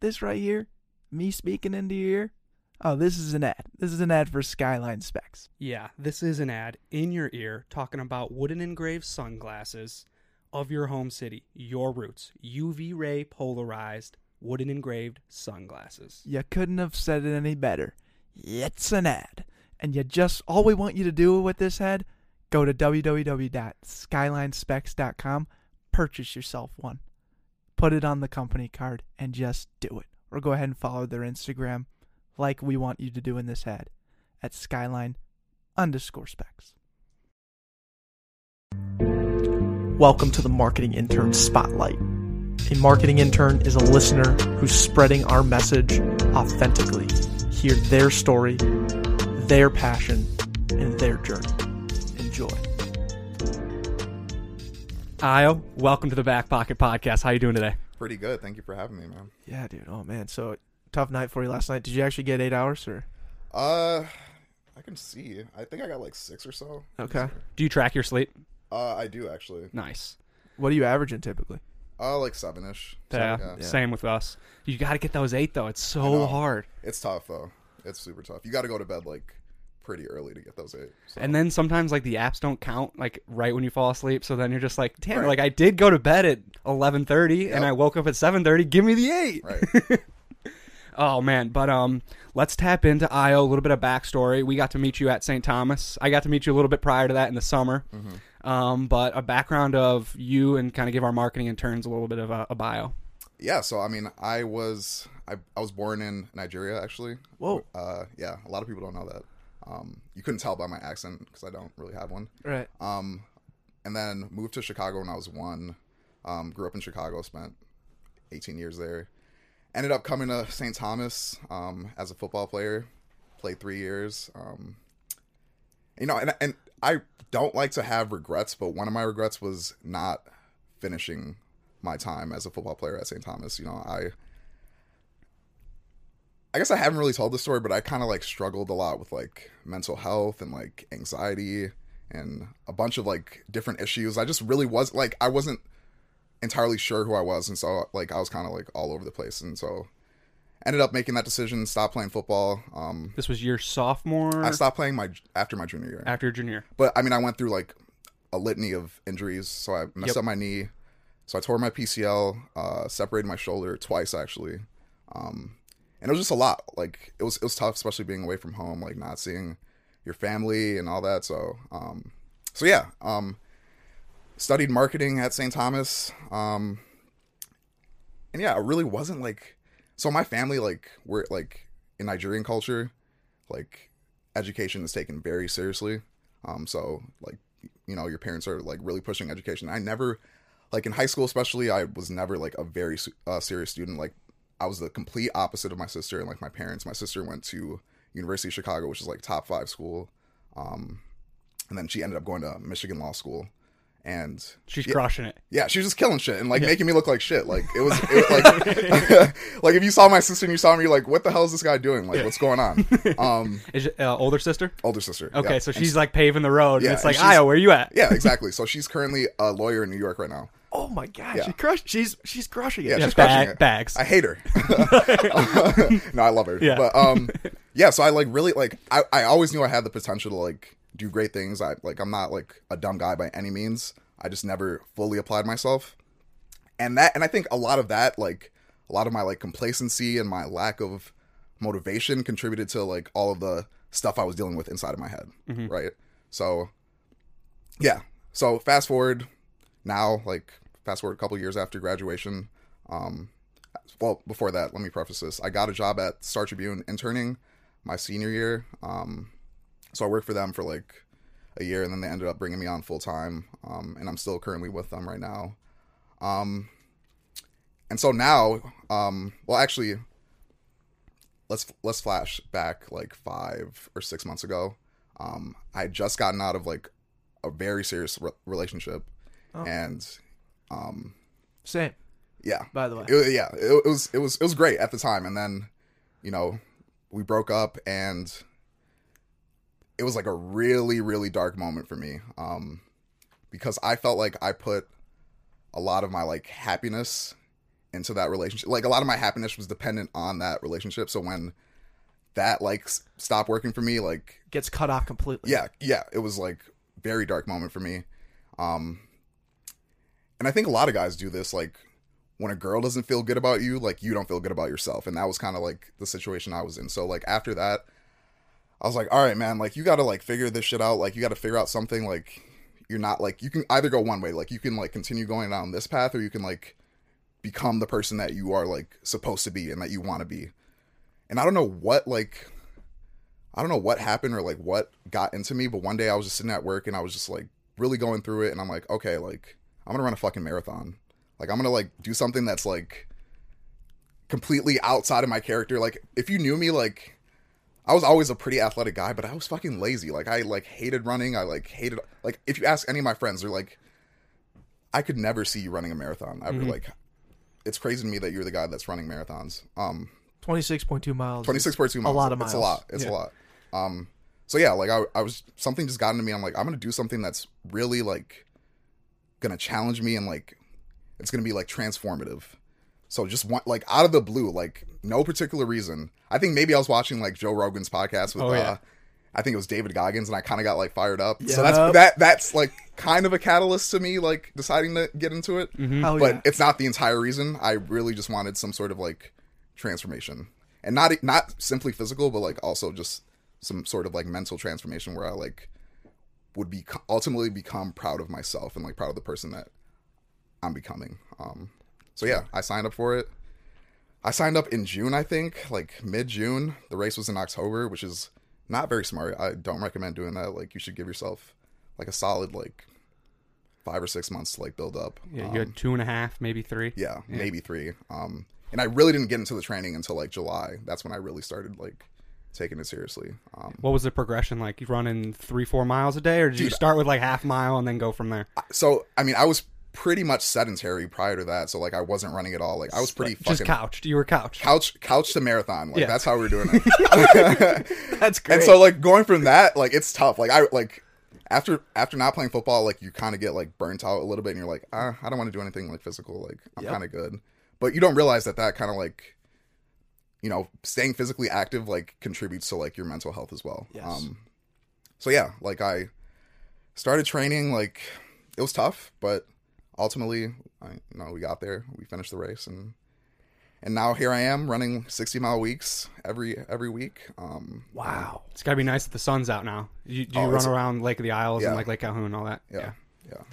This right here, me speaking into your ear. Oh, this is an ad. This is an ad for Skyline Specs. Yeah, this is an ad in your ear talking about wooden engraved sunglasses of your home city, your roots, UV ray polarized wooden engraved sunglasses. You couldn't have said it any better. It's an ad. And you just, all we want you to do with this ad, go to www.skylinespecs.com, purchase yourself one, put it on the company card, and just do it. Or go ahead and follow their Instagram like we want you to do in this ad at skyline underscore specs. Welcome to the Marketing Intern Spotlight. A marketing intern is a listener who's spreading our message authentically. Hear their story, their passion, and their journey. Ayo, welcome to the Back Pocket Podcast. How you doing today? Pretty good. Thank you for having me, man. Yeah, dude. Oh man. So tough night for you last night. Did you actually get eight hours or? Uh, I can see. I think I got like six or so. Okay. Do you track your sleep? Uh, I do actually. Nice. What are you averaging typically? Uh, like seven ish. Yeah, yeah. same with us. You got to get those eight though. It's so hard. It's tough though. It's super tough. You got to go to bed like pretty early to get those eight. So. And then sometimes like the apps don't count like right when you fall asleep. So then you're just like, damn, Right. like I did go to bed at eleven thirty and I woke up at seven thirty. Give me the eight. right. Oh man, but um, let's tap into Ayo a little bit of backstory. We got to meet you at St. Thomas. I got to meet you a little bit prior to that in the summer. Um, but a background of you and kind of give our marketing interns a little bit of a, a bio. yeah. So I mean, I was I I was born in Nigeria actually. Whoa. Uh, yeah. A lot of people don't know that. Um, you couldn't tell by my accent because I don't really have one. Right. Um, and then moved to Chicago when I was one. Um, grew up in Chicago, spent 18 years there. Ended up coming to St. Thomas um, as a football player. Played three years. Um, you know, and and I don't like to have regrets, but one of my regrets was not finishing my time as a football player at St. Thomas. You know, I. I guess I haven't really told the story, but I kind of like struggled a lot with like mental health and like anxiety and a bunch of like different issues. I just really was like I wasn't entirely sure who I was, and so like I was kind of like all over the place, and so ended up making that decision, stop playing football. Um, This was your sophomore I stopped playing my after my junior year, after your junior. year. but I mean I went through like a litany of injuries. So I messed Yep. up my knee, so I tore my PCL, uh, separated my shoulder twice actually, um, and it was just a lot. Like it was it was tough, especially being away from home, like not seeing your family and all that. So um, so yeah, um, studied marketing at St. Thomas, um, and yeah, it really wasn't like so. My family like we're like in Nigerian culture, like education is taken very seriously. Um, so like you know your parents are like really pushing education. I never like in high school especially I was never like a very uh, serious student. Like I was the complete opposite of my sister and like my parents. My sister went to University of Chicago, which is like top five school. Um, and then she ended up going to Michigan Law School. And She's yeah, crushing it. yeah, she's just killing shit and like making me look like shit. Like it was, it, like, like if you saw my sister and you saw me, you're like, what the hell is this guy doing? Like, what's going on? Um, Is it, uh, older sister? older sister. Okay, yeah. so And she's like paving the road, Yeah, and it's like, and Ayo, where you at? yeah, exactly. So she's currently a lawyer in New York right now. Oh my god, Yeah. she crushed. She's she's crushing it. Yeah, Yeah, she's crushing it. bags. I hate her. no, I love her. Yeah. But um yeah, so I like really like I, I always knew I had the potential to like do great things. I like I'm not like a dumb guy by any means. I just never fully applied myself. And that and I think a lot of that like a lot of my like complacency and my lack of motivation contributed to like all of the stuff I was dealing with inside of my head, right? So yeah. So fast forward now like fast forward a couple years after graduation um well before that let me preface this. I got a job at star tribune interning my senior year um so i worked for them for like a year and then they ended up bringing me on full time um and i'm still currently with them right now. Um and so now um well actually let's let's flash back like five or six months ago. Um i had just gotten out of like a very serious re- relationship Oh. and um Same, yeah by the way. it, yeah it, it was it was it was great at the time and then you know we broke up and it was like a really really dark moment for me um because i felt like i put a lot of my like happiness into that relationship. Like a lot of my happiness was dependent on that relationship. So when that like s- stopped working for me, like Gets cut off completely. yeah, yeah, it was like very dark moment for me. Um and I think a lot of guys do this like when a girl doesn't feel good about you, like you don't feel good about yourself. And that was kind of like the situation I was in. So like after that, I was like, all right, man, like you got to like figure this shit out. Like you got to figure out something like you're not like you can either go one way, like you can like continue going down this path or you can like become the person that you are like supposed to be and that you want to be. And I don't know what like I don't know what happened or like what got into me, but one day I was just sitting at work and I was just like really going through it and I'm like, okay, like I'm to run a fucking marathon. Like I'm to like do something that's like completely outside of my character. Like if you knew me like I was always a pretty athletic guy, but I was fucking lazy. Like I like hated running. I like hated like if you ask any of my friends, they're like I could never see you running a marathon. Ever like it's crazy to me that you're the guy that's running marathons. Um 26.2 miles. Twenty six point two miles. A lot of miles. It's a lot. It's a lot. Um. So yeah, like I, I was something just got into me. I'm like, I'm gonna do something that's really like gonna challenge me and like it's gonna be like transformative. So just want like out of the blue, like no particular reason. I think maybe I was watching like Joe Rogan's podcast with Oh, uh. I think it was David Goggins and I kind of got like fired up. So that's that that's like kind of a catalyst to me like deciding to get into it Hell but yeah. it's not the entire reason. I really just wanted some sort of like transformation, and not not simply physical, but like also just some sort of like mental transformation where I like would be ultimately become proud of myself and like proud of the person that I'm becoming. Um, so yeah, I signed up for it. I signed up in June, I think, like mid June. The race was in October, which is not very smart. I don't recommend doing that. Like you should give yourself like a solid like five or six months to like build up. Yeah, Um, you had two and a half, maybe three. yeah, maybe three. Um, and I really didn't get into the training until like July. That's when I really started like taking it seriously. Um, What was the progression like? You running three, four miles a day, or did you start with like half mile and then go from there? so I mean, I was pretty much sedentary prior to that, so like I wasn't running at all. Like I was pretty Just fucking couched. You were couched. couch couch to marathon. Like Yeah. that's how we were doing it. That's great. and so like going from that, like it's tough. Like I like after after not playing football, like you kind of get like burnt out a little bit, and you're like, ah, I don't want to do anything like physical. Like I'm Yep. kind of good, but you don't realize that that kind of like, you know, staying physically active like contributes to like your mental health as well. Yes. Um, so yeah, like I started training. Like it was tough, but ultimately, I you know we got there. We finished the race, and and now here I am running 60 mile weeks every every week. Um, wow. It's gotta be nice that the sun's out now. You, do you Oh, run around Lake of the Isles and like Lake Calhoun and all that? yeah, yeah,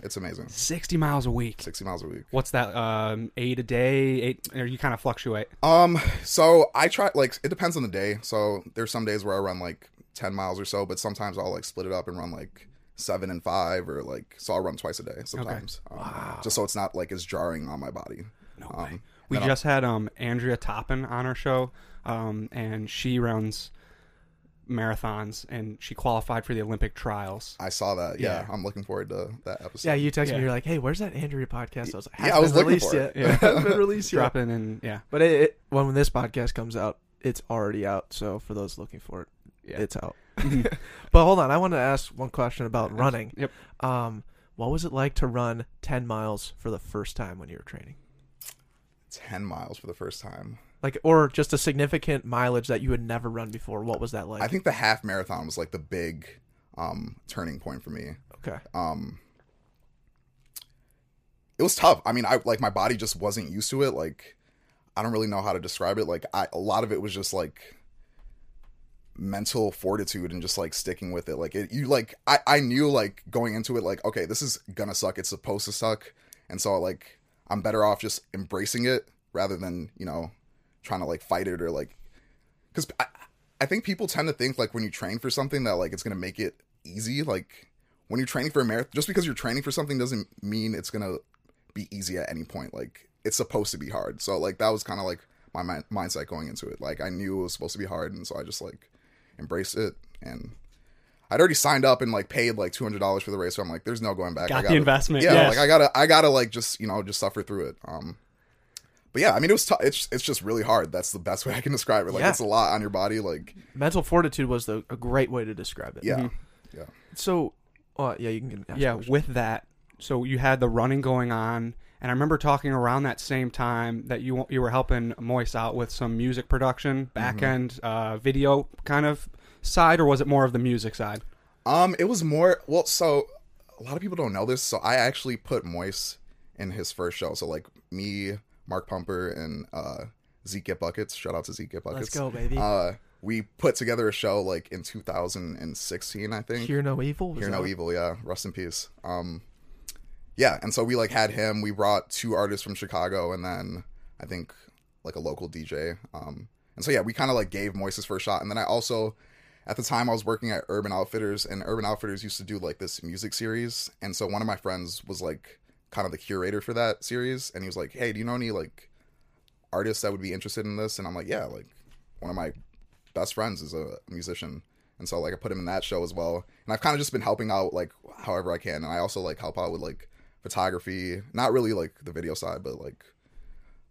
it's amazing. Sixty miles a week. 60 miles a week. What's that? Um, eight a day? Eight? Or you kind of fluctuate? Um, so I try like it depends on the day. So there's some days where I run like 10 miles or so, but sometimes I'll like split it up and run like seven and five or like so I'll run twice a day sometimes. Um, Just so it's not like as jarring on my body. No um, We then I'll- just had um Andrea Toppin on our show, um, and she runs marathons and she qualified for the Olympic trials. I saw that. Yeah, Yeah. I'm looking forward to that episode. Yeah, you texted Yeah. me. You're like, "Hey, where's that Andrea podcast?" I was like, Yeah, I was looking released for yet. it. Yeah, hasn't been released yet." Dropping and yeah, But it, it, when this podcast comes out, it's already out. So for those looking for it, Yeah. it's out. but hold on, I want to ask one question about running. Yep. Um, what was it like to run 10 miles for the first time when you were training? 10 miles for the first time. Like, or just a significant mileage that you had never run before. What was that like? I think the half marathon was like the big um turning point for me. okay. um it was tough i mean i like my body just wasn't used to it like i don't really know how to describe it like i a lot of it was just like mental fortitude and just like sticking with it like it you like i i knew like going into it like okay this is gonna suck it's supposed to suck and so like i'm better off just embracing it rather than you know trying to like fight it or like because I, I think people tend to think like when you train for something that like it's gonna make it easy like when you're training for a marathon just because you're training for something doesn't mean it's gonna be easy at any point like it's supposed to be hard. So like that was kind of like my mi- mindset going into it. Like i knew it was supposed to be hard and so i just like embraced it and i'd already signed up and like paid like $200 for the race so i'm like there's no going back. Got I the gotta- investment, yeah yes. like i gotta i gotta like just you know just suffer through it. Um but yeah, I mean, it was tough. It's it's just really hard. That's the best way I can describe it. Like, Yeah. it's a lot on your body. Like, Mental fortitude was the, a great way to describe it. yeah, Yeah. So, uh, yeah, you can ask yeah. questions. With that, so you had the running going on, And I remember talking around that same time that you you were helping Moise out with some music production, back end uh, video kind of side, or was it more of the music side? Um, it was more well. So a lot of people don't know this. So I actually put Moise in his first show. So like me, Mark Pumper, and uh, Zeke Get Buckets. Shout out to Zeke Get Buckets. Let's go, baby. Uh, we put together a show like in 2016, I think. Hear no evil. Hear no evil. Yeah, rest in peace. Um, yeah, and so we like had him. We brought two artists from Chicago, and then I think like a local DJ. Um, and so yeah, we kind of like gave Moise his first shot, and then I also. At the time, I was working at Urban Outfitters, and Urban Outfitters used to do like this music series. And so one of my friends was like kind of the curator for that series, and he was like, "Hey, do you know any like artists that would be interested in this?" And I'm like, "Yeah, like one of my best friends is a musician." And so like I put him in that show as well. And I've kind of just been helping out like however I can. And I also like help out with like photography, not really like the video side, but like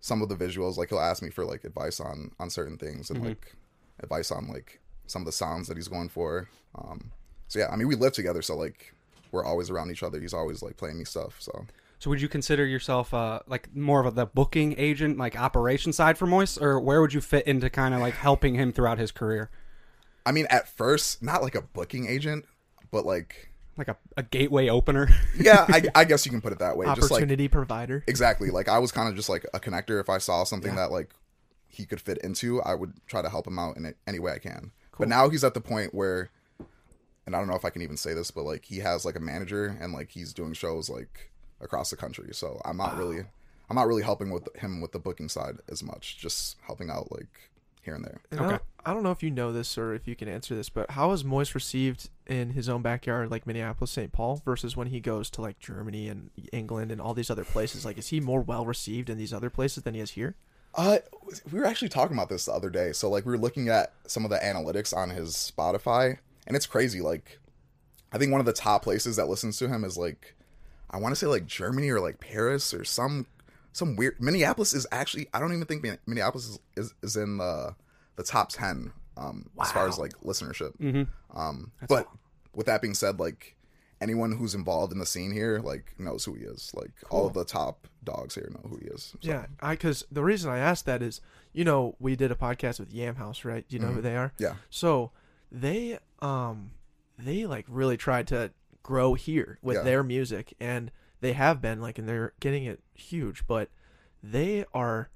some of the visuals. Like he'll ask me for like advice on on certain things and like advice on like some of the sounds that he's going for. Um, so yeah, I mean we live together, so like we're always around each other. He's always like playing me stuff. So So would you consider yourself uh, like more of a, the booking agent, like operation side for Moise, or where would you fit into kind of like helping him throughout his career, I mean, at first, not like a booking agent, but like like a, a gateway opener? yeah, I, I guess you can put it that way. Just like Opportunity provider. exactly like i was kind of just like a connector if i saw something that like he could fit into i would try to help him out in any way i can but now he's at the point where and i don't know if i can even say this but like he has like a manager and like he's doing shows like across the country so i'm not really i'm not really helping with him with the booking side as much just helping out like here and there And I, Okay. don't, I don't know if you know this or if you can answer this, but how is Moise received in his own backyard, like Minneapolis, St. Paul, versus when he goes to like Germany and England and all these other places? Like, is he more well received in these other places than he is here? Uh, we were actually talking about this the other day. So like we were looking at some of the analytics on his Spotify, and it's crazy. Like, I think one of the top places that listens to him is like, I want to say like Germany or like Paris or some some weird. Minneapolis is actually I don't even think Minneapolis is is, is in the the top ten um as far as like listenership. Mm-hmm. Um, but with that being said, like anyone who's involved in the scene here like knows who he is. Like all of the top dogs here know who he is. So, Yeah, I because the reason I asked that is, you know, we did a podcast with Yam Haus, right? You know who they are? yeah. So they um they like really tried to grow here with Yeah. their music and they have been like and they're getting it huge, but they are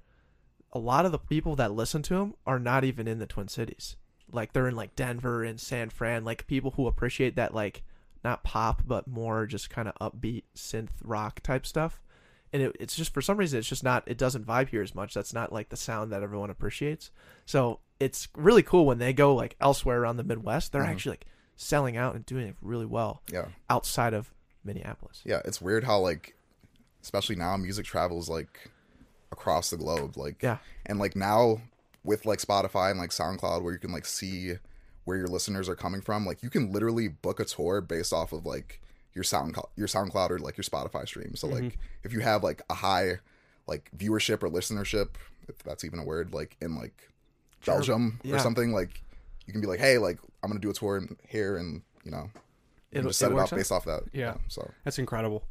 a lot of the people that listen to them are not even in the Twin Cities. Like they're in like Denver and San Fran, like people who appreciate that like not pop but more just kind of upbeat synth rock type stuff. And it, it's just for some reason it's just not it doesn't vibe here as much. That's not like the sound that everyone appreciates. So it's really cool when they go like elsewhere around the Midwest. They're Mhm. actually like selling out and doing it really well Yeah. outside of Minneapolis. yeah it's weird how like especially now music travels like across the globe like Yeah. and like now with like spotify and like soundcloud where you can like see where your listeners are coming from like you can literally book a tour based off of like your sound your soundcloud or like your spotify stream so like mm-hmm. if you have like a high like viewership or listenership if that's even a word like in like belgium Yeah. or something like you can be like hey like i'm gonna do a tour in here and you know It- just set it, up out. based off that Yeah. so That's incredible.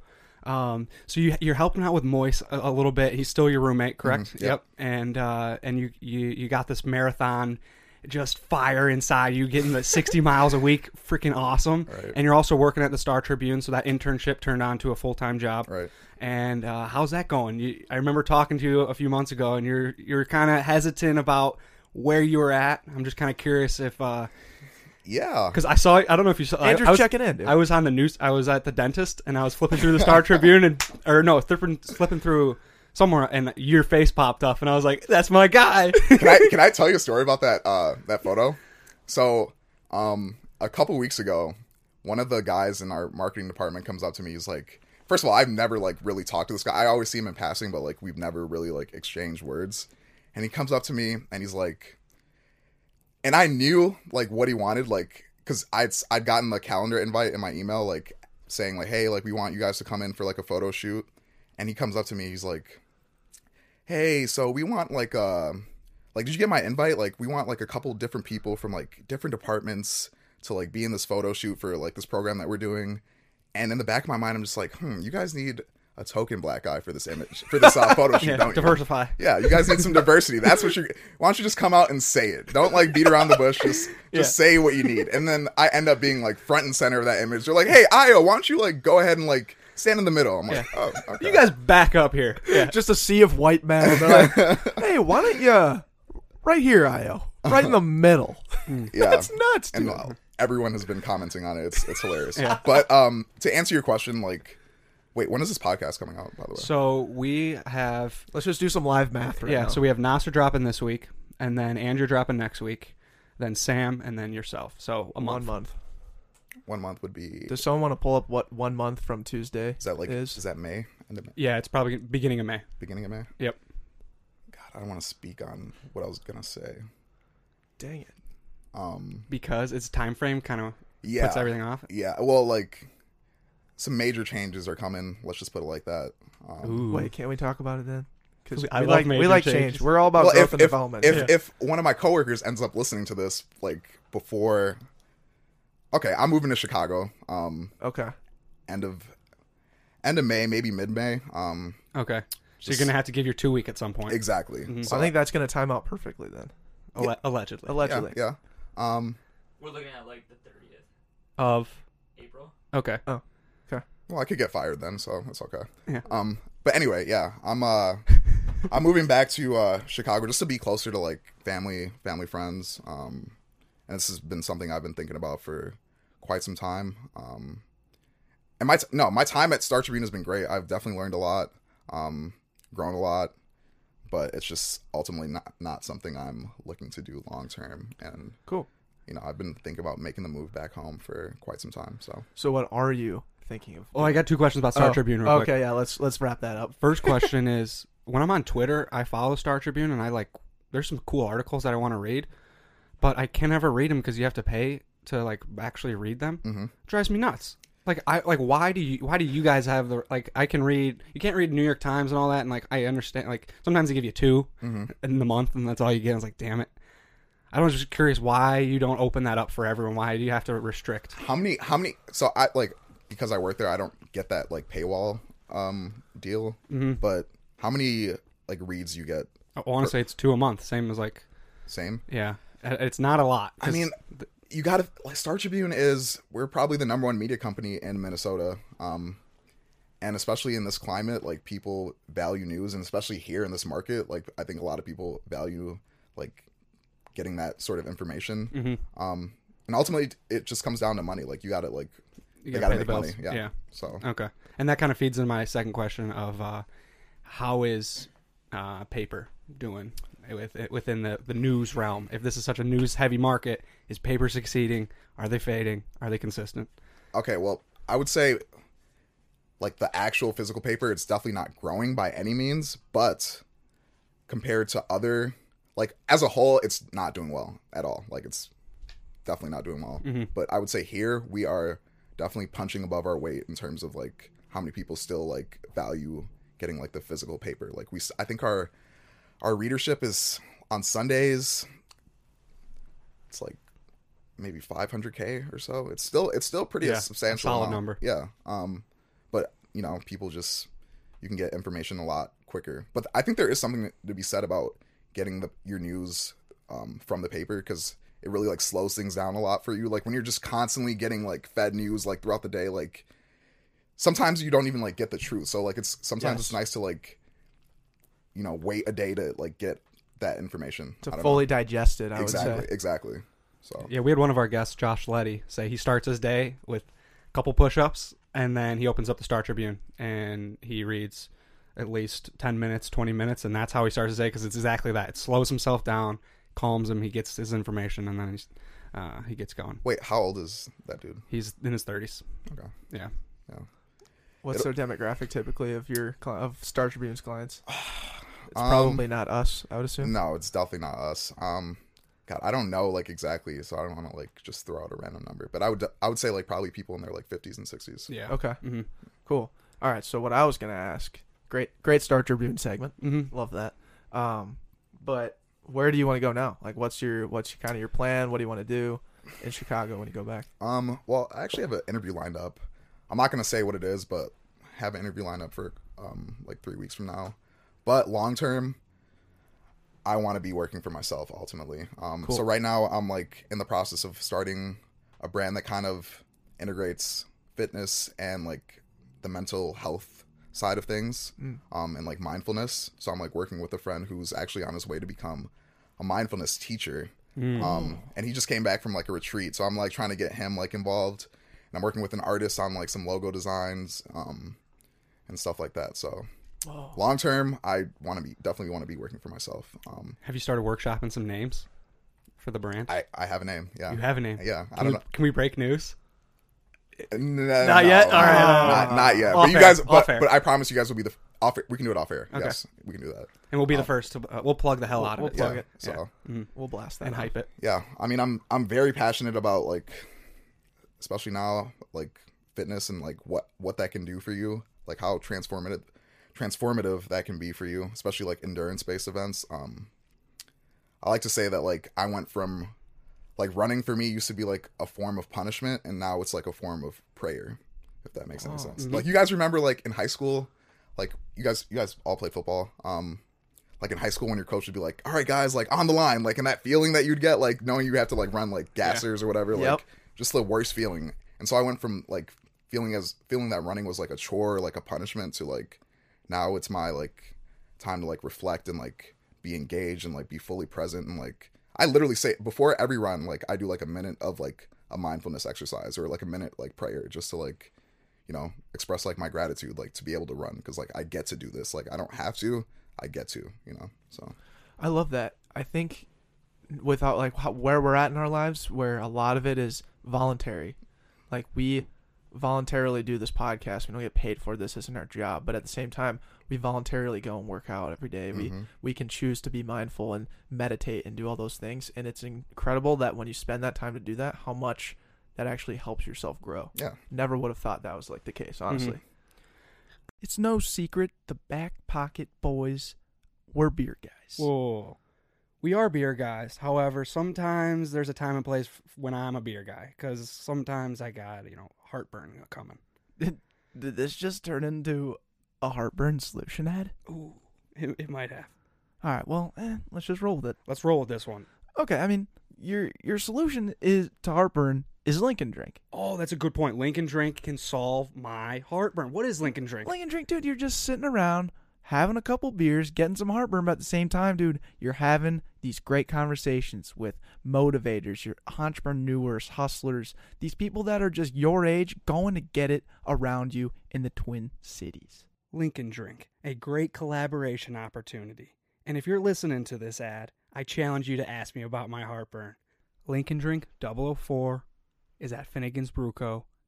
Um, so you you're helping out with Moise a, a little bit. He's still your roommate, correct? Mhm, yep. And uh, and you, you you got this marathon, just fire inside you, getting the 60 miles a week, freaking awesome. Right. And you're also working at the Star Tribune, so that internship turned on to a full time job. right And uh, how's that going? You, I remember talking to you a few months ago, and you're you're kind of hesitant about where you were at. I'm just kind of curious if uh, yeah because I saw I don't know if you saw I- Andrew's I, was, checking in. Dude. I was on the news. I was at the dentist and I was flipping through the Star Tribune and or no, flipping flipping through somewhere and your face popped up and I was like, "That's my guy." can I can I tell you a story about that uh that photo? So, um a couple weeks ago, one of the guys in our marketing department comes up to me. He's like, first of all, I've never like really talked to this guy. I always see him in passing, but like we've never really like exchanged words. And he comes up to me and he's like, and I knew like what he wanted, like because I'd I'd gotten the calendar invite in my email, like saying like, hey, like we want you guys to come in for like a photo shoot. And he comes up to me, he's like, hey, so we want like uh like did you get my invite? Like we want like a couple different people from like different departments to like be in this photo shoot for like this program that we're doing. And in the back of my mind, I'm just like, hmm, you guys need a token black guy for this image for this uh, photo shoot, Yeah, don't you? diversify. Yeah, you guys need some diversity. That's what you're. Why don't you just come out and say it? Don't like beat around the bush. Just just say what you need. And then I end up being like front and center of that image. They're like, hey, Ayo, why don't you like go ahead and like stand in the middle? I'm like, oh, okay. You guys back up here. Yeah. Just a sea of white men. They're like, hey, why don't you right here, Ayo, right in the middle? yeah, That's nuts, dude. and uh, everyone has been commenting on it. It's it's hilarious. yeah. But um, to answer your question, like, wait, when is this podcast coming out? By the way, So we have Let's just do some live math right yeah. now. So we have Nasser dropping this week, and then Andrew dropping next week, then Sam, and then yourself. So a one month. month. one month would be. Does someone want to pull up what one month from Tuesday Is that like is? is that May? End of May? Yeah, it's probably beginning of May. Beginning of May? Yep. God, I don't want to speak on what I was gonna say. Dang it. Um, Because its time frame kind of yeah, puts everything off. yeah. Well, like some major changes are coming. Let's just put it like that. Um, Ooh. Wait, can't we talk about it then? Because I we like we like changes. change. We're all about well, growth if and if, development. if, Yeah. if one of my coworkers ends up listening to this, like before, okay, I'm moving to Chicago. Um, okay. end of end of May, maybe mid May. Um, Okay. So Just- you're gonna have to give your two week at some point. exactly. Mm-hmm. So, I think that's going to time out perfectly then. Alle- allegedly. yeah, Allegedly. yeah. Um, We're looking at like the 30th Of April. okay. Well, I could get fired then, so it's okay. Yeah. Um, but anyway, yeah, I'm uh, I'm moving back to uh Chicago just to be closer to like family, family friends. Um, and this has been something I've been thinking about for quite some time. Um, and my t- no, my time at Star Tribune has been great. I've definitely learned a lot, um, grown a lot, but it's just ultimately not not something I'm looking to do long term. And Cool. you know, I've been thinking about making the move back home for quite some time. So So what are you thinking of? Oh, I got two questions about Star Oh, Tribune. Okay, quick. yeah. Let's let's wrap that up. First question is when I'm on Twitter, I follow Star Tribune and I like there's some cool articles that I want to read, but I can never read them because you have to pay to like actually read them. hmm drives me nuts. Like I like why do you why do you guys have the like I can read you can't read New York Times and all that and like I understand like sometimes they give you 2 hmm in the month and that's all you get. I was like, damn it. I was just curious why you don't open that up for everyone. Why do you have to restrict? How many? How many? So I like because I work there. I don't get that like paywall um deal. Mm-hmm. But how many like reads you get? I want to say it's two a month, same as like Same. yeah, Uh, it's not a lot. I mean, you got to like Star Tribune is we're probably the number one media company in Minnesota. Um, and especially in this climate, like people value news, and especially here in this market, like I think a lot of people value like getting that sort of information. Mm-hmm. Um, and ultimately, it just comes down to money. Like you got to like you they gotta got to make money. Yeah. yeah. So Okay, and that kind of feeds into my second question of uh, how is uh, paper doing with, within the, the news realm? If this is such a news heavy market, is paper succeeding? Are they fading? Are they consistent? Okay, well, I would say like the actual physical paper, it's definitely not growing by any means, but compared to other like as a whole, it's not doing well at all. Like it's definitely not doing well. But I would say here we are definitely punching above our weight in terms of like how many people still like value getting like the physical paper. Like we I think our our readership is on Sundays it's like maybe 500k or so. It's still it's still pretty Yeah, substantial solid amount. number. Yeah. Um, but you know, people just you can get information a lot quicker. But I think there is something to be said about getting the your news um, from the paper because it really like slows things down a lot for you. Like when you're just constantly getting like fed news like throughout the day, like sometimes you don't even like get the truth. So like it's sometimes Yes. it's nice to like you know wait a day to like get that information To fully digest it, I exactly would say. exactly. So Yeah, we had one of our guests, Josh Letty, say he starts his day with a couple push ups and then he opens up the Star Tribune and he reads at least 10 minutes, 20 minutes, and that's how he starts his day because it's exactly that. It slows himself down, calms him, he gets his information, and then he's, uh, he gets going. wait, how old is that dude? He's in his 30s. Okay. Yeah. What's their demographic typically of your cli- of Star Tribune's clients? It's Um, probably not us, I would assume. No, it's definitely not us. Um, God, I don't know like exactly, so I don't want to like just throw out a random number. But I would I would say like probably people in their like fifties and sixties. Yeah. Okay, hmm cool. All right, so what I was gonna ask, great, great Star Tribune segment. hmm Love that. Um, but where do you want to go now? Like, what's your what's your, kind of your plan? What do you want to do in Chicago when you go back? Um, well, I actually have an interview lined up. I'm not gonna say what it is, but have an interview lined up for um, like three weeks from now. But long term, I want to be working for myself ultimately. Um, Cool. So right now, I'm like in the process of starting a brand that kind of integrates fitness and like the mental health side of things, um, and like mindfulness. So I'm like working with a friend who's actually on his way to become a mindfulness teacher. Um, and he just came back from like a retreat, so I'm like trying to get him like involved. And I'm working with an artist on like some logo designs, um, and stuff like that. So Whoa. long term, I want to be definitely want to be working for myself. Um, Have you started workshopping some names for the brand? I I have a name. Yeah, you have a name. Yeah, I don't we, know. can we break news? N- Not yet? no, All right, not, uh, not yet. off But you air, guys, but, but I promise you guys will be the off. We can do it off air. Okay. Yes, we can do that. And we'll be the first to. Uh, we'll plug the hell out of it. we'll it. plug yeah. it. So We'll blast that and out. hype it. yeah, I mean, I'm I'm very passionate about like, especially now, like fitness and like what what that can do for you, like how transformative transformative that can be for you, especially like endurance based events. Um, I like to say that like I went from like running for me used to be like a form of punishment, and now it's like a form of prayer. If that makes any Oh. sense. Like you guys remember like in high school, like you guys you guys all play football. Um, like in high school when your coach would be like, "All right, guys, like on the line," like and that feeling that you'd get, like knowing you have to like run like gassers or whatever, Yep. like just the worst feeling. And so I went from like feeling as feeling that running was like a chore, like a punishment, to like now it's my like time to like reflect and like be engaged and like be fully present and like I literally say before every run, like I do like a minute of like a mindfulness exercise or like a minute like prayer just to like you know express like my gratitude like to be able to run because like I get to do this. Like I don't have to I get to you know so. I love that. I think without like how, where we're at in our lives, where a lot of it is voluntary, like we voluntarily do this podcast. We don't get paid for it. this. Isn't our job, but at the same time, we voluntarily go and work out every day. We Mhm. we can choose to be mindful and meditate and do all those things, and it's incredible that when you spend that time to do that, how much that actually helps yourself grow. yeah Never would have thought that was like the case, honestly. It's no secret the back pocket boys were beer guys. Whoa. We are beer guys. However, sometimes there's a time and place f- when I'm a beer guy because sometimes I got, you know, heartburn coming. Did this just turn into a heartburn solution ad? Ooh, it, it might have. All right, well, eh, let's just roll with it. Let's roll with this one. Okay, I mean, your your solution is to heartburn is Link n Drink. Oh, that's a good point. Link n Drink can solve my heartburn. What is Link n Drink? Lincoln Drink, dude, you're just sitting around having a couple beers, getting some heartburn, but at the same time, dude, you're having these great conversations with motivators, your entrepreneurs, hustlers, these people that are just your age going to get it around you in the Twin Cities. Link n Drink, a great collaboration opportunity. And if you're listening to this ad, I challenge you to ask me about my heartburn. Link n Drink 004 is at Finnegan's Brew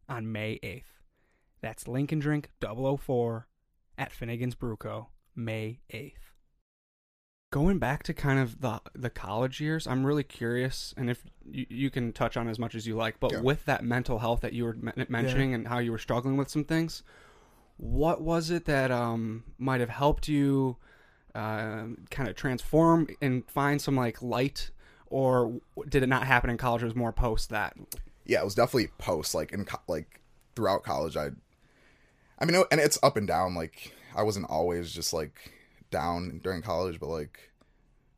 on May 8th. That's Link n Drink 004 at Finnegan's Brew Co. May 8th. Going back to kind of the the college years, I'm really curious, and if you, you can touch on as much as you like, but Yeah. with that mental health that you were men- mentioning and how you were struggling with some things, what was it that um, might have helped you um kind of transform and find some like light, or did it not happen in college? It was more post that. yeah, it was definitely post like in co- like throughout college. I, I mean, and it's up and down. Like I wasn't always just like down during college, but like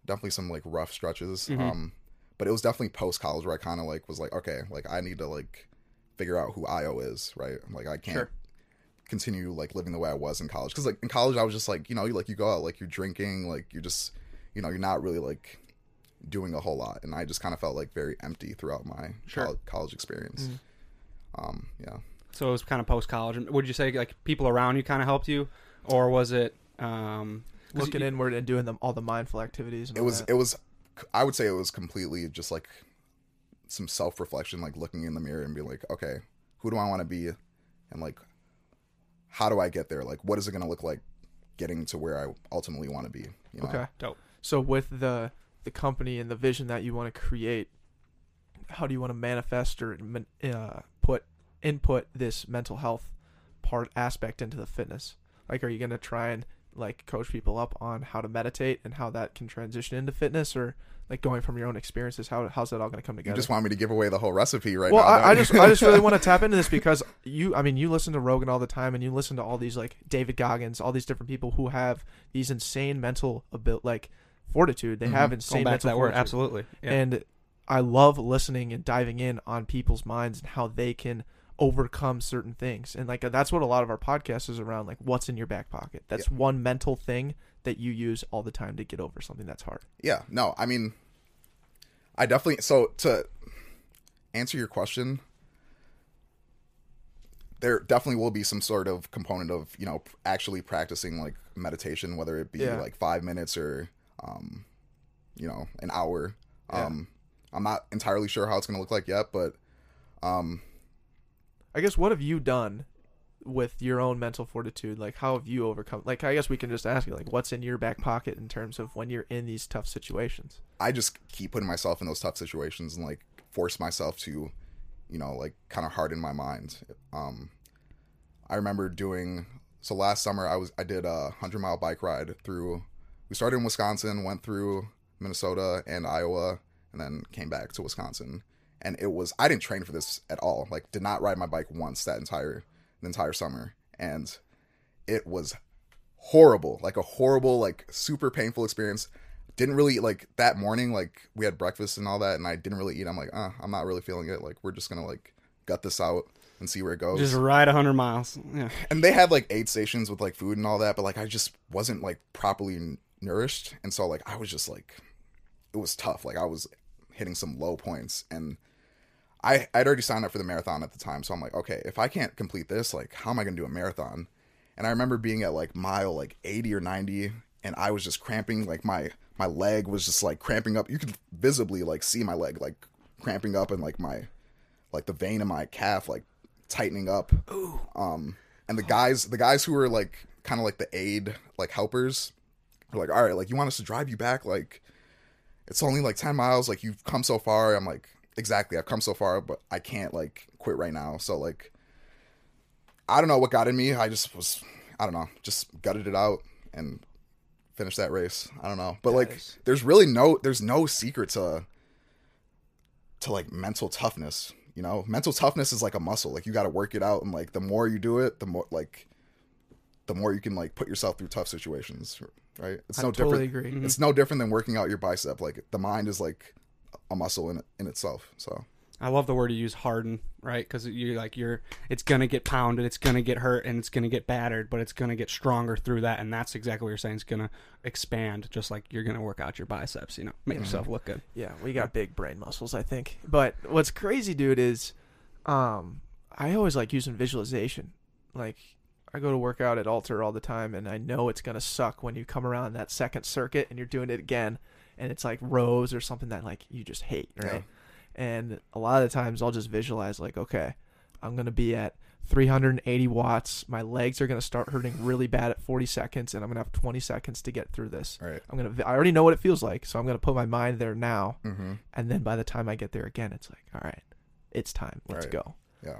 definitely some like rough stretches. Mhm. Um, but it was definitely post college where I kind of like was like, okay, like I need to like figure out who Ayo is, right? Like I can't Sure. continue like living the way I was in college because like in college I was just like you know you like you go out like you're drinking like you're just you know you're not really like doing a whole lot and I just kind of felt like very empty throughout my Sure. col- college experience. Mm. Um, yeah, So it was kind of post college. And would you say like people around you kind of helped you, or was it? Um, 'cause Looking you- inward and doing them all the mindful activities. And it was that. it was I would say it was completely just like some self reflection, like looking in the mirror and being like, okay, who do I want to be, and like how do I get there? Like, what is it going to look like getting to where I ultimately want to be? You know? okay. Dope. So with the the company and the vision that you want to create, how do you want to manifest or man- uh, put input this mental health part aspect into the fitness? Like, are you gonna try and like coach people up on how to meditate and how that can transition into fitness, or like going from your own experiences. How how's that all going to come together You just want me to give away the whole recipe right well, now. I, I just? I just really want to tap into this because you, I mean, you listen to Rogan all the time, and you listen to all these like David Goggins, all these different people who have these insane mental abil- like fortitude. They have mm-hmm. Going insane back to mental that word, fortitude. absolutely. Yeah. And I love listening and diving in on people's minds and how they can overcome certain things. And like that's what a lot of our podcast is around. Like, what's in your back pocket? That's one mental thing that you use all the time to get over something that's hard. yeah, no, I mean, I definitely. So to answer your question, there definitely will be some sort of component of you know actually practicing like meditation, whether it be Yeah. like five minutes or um, you know, an hour. Yeah. Um, I'm not entirely sure how it's going to look like yet, but um, I guess what have you done with your own mental fortitude? Like, how have you overcome? Like, I guess we can just ask you, like, what's in your back pocket in terms of when you're in these tough situations? I just keep putting myself in those tough situations and like force myself to, you know, like kind of harden my mind. Um, I remember doing so last summer. I was I did a hundred mile bike ride through. We started in Wisconsin, went through Minnesota and Iowa, and then came back to Wisconsin. And it was I didn't train for this at all. Like, did not ride my bike once that entire the entire summer, and it was horrible. Like a horrible, like super painful experience didn't really like that morning like we had breakfast and all that and i didn't really eat i'm like uh i'm not really feeling it like we're just gonna like gut this out and see where it goes Just ride 100 miles. Yeah. and they had like aid stations with like food and all that but like i just wasn't like properly n- nourished and so like i was just like it was tough like i was hitting some low points and i i'd already signed up for the marathon at the time so i'm like okay if i can't complete this like how am i gonna do a marathon? And i remember being at like mile like 80 or 90 and i was just cramping like my my leg was just like cramping up. You could visibly like see my leg like cramping up and like my like the vein in my calf like tightening up. Ooh. um and the guys the guys who were like kind of like the aid like helpers were like all right like you want us to drive you back like it's only like 10 miles like you've come so far. I'm like exactly i've come so far but i can't like quit right now. So like i don't know what got in me. I just was i don't know just gutted it out and finished that race. I don't know. But like Nice. there's really no there's no secret to to like mental toughness you know? Mental toughness is like a muscle. Like you got to work it out and like the more you do it the more like the more you can like put yourself through tough situations right? It's I no totally different agree. it's mm-hmm. no different than working out your bicep. Like the mind is like a muscle in in itself so I love the word you use, harden, right? Because you like you're, it's gonna get pounded, it's gonna get hurt, and it's gonna get battered, but it's gonna get stronger through that, and that's exactly what you're saying. It's gonna expand, just like you're gonna work out your biceps, you know, make yourself look good. Yeah, we got big brain muscles, I think. But what's crazy, dude, is um I always like using visualization. Like I go to work out at Alter all the time and I know it's gonna suck when you come around that second circuit and you're doing it again and it's like rows or something that like you just hate, right? Yeah. And a lot of the times I'll just visualize like, okay, I'm gonna be at 380 watts. My legs are gonna start hurting really bad at 40 seconds, and I'm gonna have 20 seconds to get through this. Right. I'm gonna. I already know what it feels like, so I'm gonna put my mind there now, mm-hmm. and then by the time I get there again, it's like, all right, it's time. Let's Right. go. yeah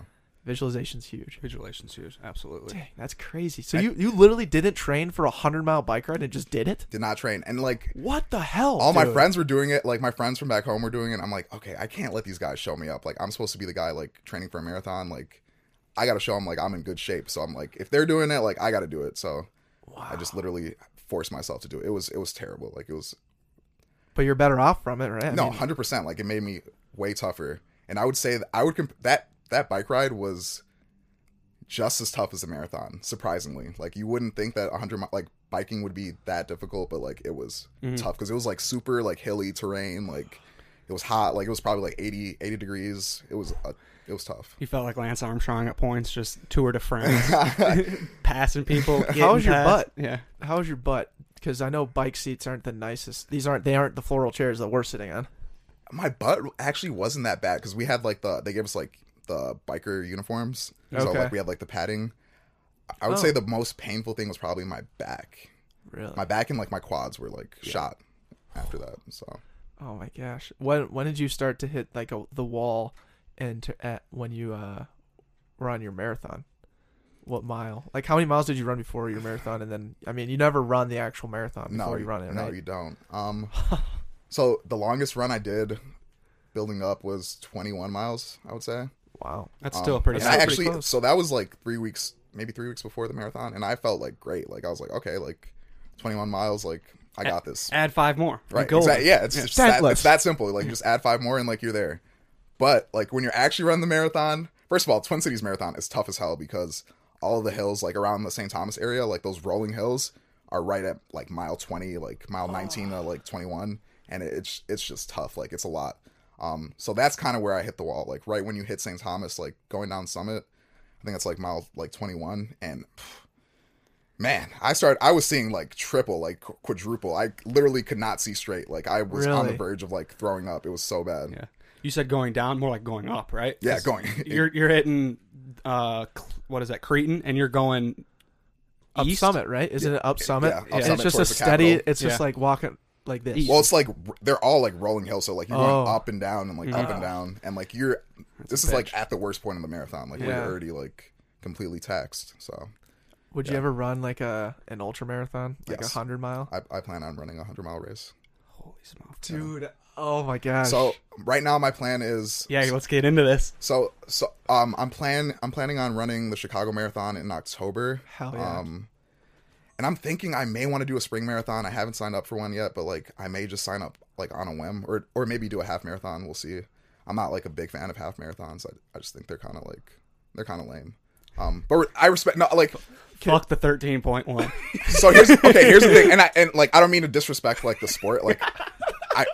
Visualization's huge. Visualization's huge, absolutely. Dang, that's crazy. So you you literally didn't train for a hundred mile bike ride and just did it? did not train and like What the hell? all my friends were doing it like my friends from back home were doing it i'm like okay i can't let these guys show me up like i'm supposed to be the guy like training for a marathon like i gotta show them like i'm in good shape so i'm like if they're doing it like i gotta do it so i just literally forced myself to do it it was it was terrible like it was But you're better off from it, right? I no 100% like it made me way tougher and i would say that i would comp- that that bike ride was just as tough as a marathon surprisingly like you wouldn't think that 100 mi- like biking would be that difficult but like it was tough because it was like super like hilly terrain like it was hot like it was probably like 80 80 degrees it was uh, it was tough You felt like Lance Armstrong at points, just tour de France, passing people. How's getting your past- butt? Yeah. how's your butt? Because I know bike seats aren't the nicest. These aren't. They aren't the floral chairs that we're sitting on. my butt actually wasn't that bad because we had like the they gave us like the biker uniforms so Okay. like we had like the padding i would Oh. say the most painful thing was probably my back Really? my back and like my quads were like shot after that so Oh my gosh. When when did you start to hit like a, the wall and to, at when you uh were on your marathon? What mile? Like how many miles did you run before your marathon and then I mean you never run the actual marathon before no you run it, no right? you don't um So the longest run I did, building up, was 21 miles. I would say. Wow. That's Um, still pretty. and That's I still pretty actually, close. so that was like three weeks, maybe three weeks before the marathon, and I felt like great. Like I was like, okay, like 21 miles, like I got this. Add five more. Right. Go. Exactly. Yeah. It's just that, it's that simple. Like just add five more and like you're there. But like when you're actually running the marathon, first of all, Twin Cities Marathon is tough as hell because all of the hills like around the St. Thomas area, like those rolling hills, are right at like mile 20, like mile 19 to like 21, and it's it's just tough. Like it's a lot. Um, so that's kind of where I hit the wall. Like right when you hit St. Thomas, like going down Summit, I think it's like mile like 21, and man, I started. I was seeing like triple, like quadruple. I literally could not see straight. Like I was on the verge of like throwing up. It was so bad. Yeah. You said going down, more like going up, right? Yeah, going- You're you're hitting, uh, what is that, Cretin, and you're going Up east. summit, right? Isn't it up summit? yeah, up And summit it's just a steady. Capitol. It's just Yeah. like walking like this. Well, it's like they're all like rolling hills, so like you're going Oh. up and down and like up and down, and like you're. this a is like at the worst point of the marathon, like where Yeah. you're already like completely taxed. So Would you ever run like a an ultra marathon, like a Yes. hundred mile? I, I plan on running a hundred mile race. Holy smoke. Dude, oh my gosh. So right now my plan is Yeah, let's get into this. So so um I'm plan I'm planning on running the Chicago Marathon in October. Hell yeah. Um and I'm thinking I may want to do a spring marathon. I haven't signed up for one yet, but like I may just sign up like on a whim or or maybe do a half marathon. We'll see. I'm not like a big fan of half marathons. I, I just think they're kind of like they're kind of lame. Um but I respect no like Fuck the 13.1. so here's okay. Here's the thing, and I and like I don't mean to disrespect like the sport. Like I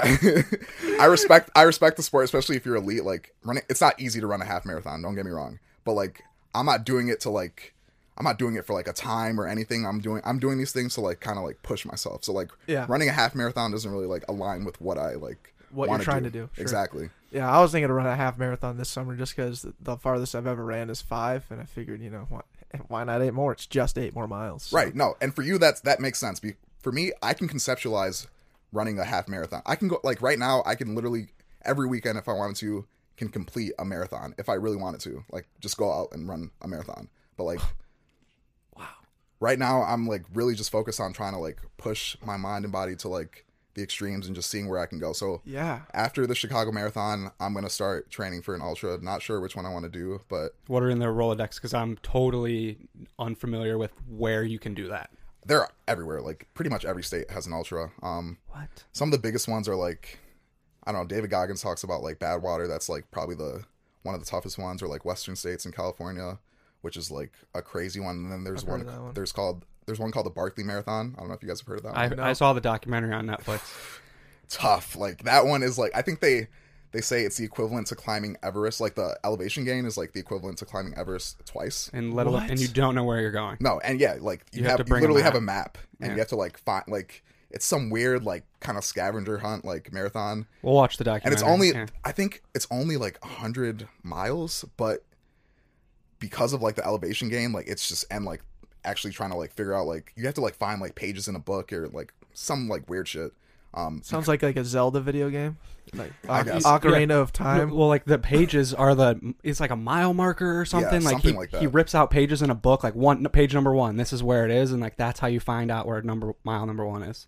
I respect I respect the sport, especially if you're elite. Like running, it's not easy to run a half marathon. Don't get me wrong, but like I'm not doing it to like I'm not doing it for like a time or anything. I'm doing I'm doing these things to like kind of like push myself. So like Yeah. running a half marathon doesn't really like align with what I like What you're trying to do, sure. Exactly. yeah, I was thinking to run a half marathon this summer just because the farthest I've ever ran is five, and I figured, you know, why, why not eight more? It's just eight more miles. So- Right. No, and for you, that's that makes sense. Be- For me, I can conceptualize running a half marathon. I can go like right now. I can literally every weekend, if I wanted to, can complete a marathon if I really wanted to. Like just go out and run a marathon. But like. Right now, I'm like really just focused on trying to like push my mind and body to like the extremes and just seeing where I can go. So Yeah. after the Chicago Marathon, I'm gonna start training for an ultra. Not sure which one I want to do, but what are in their Rolodex? Because I'm totally unfamiliar with where you can do that. they're everywhere. Like pretty much every state has an ultra. Um, What? some of the biggest ones are like I don't know, David Goggins talks about like Badwater, that's like probably the one of the toughest ones, or like Western states in California, which is like a crazy one. And then there's one, one. there's called there's one called the Barkley Marathon. I don't know if you guys have heard of that I, one. I saw the documentary on Netflix. Tough. Like that one is like I think they they say it's the equivalent to climbing Everest. Like the elevation gain is like the equivalent to climbing Everest twice. And let alone, and you don't know where you're going. No, and yeah, like you, You have have, to bring you a literally have a map. map and Yeah. you have to like find like it's some weird like kind of scavenger hunt like marathon. We'll watch the documentary. and it's only yeah. i think it's only like 100 miles but because of like the elevation gain like it's just and like actually trying to like figure out like you have to like find like pages in a book or like some like weird shit um Sounds like like a Zelda video game, like I Oc- guess. Ocarina of Time. Well, like the pages are the it's like a mile marker or something. like something he, like that. he rips out pages in a book, like one page number one. This is where it is, and like that's how you find out where number mile number one is.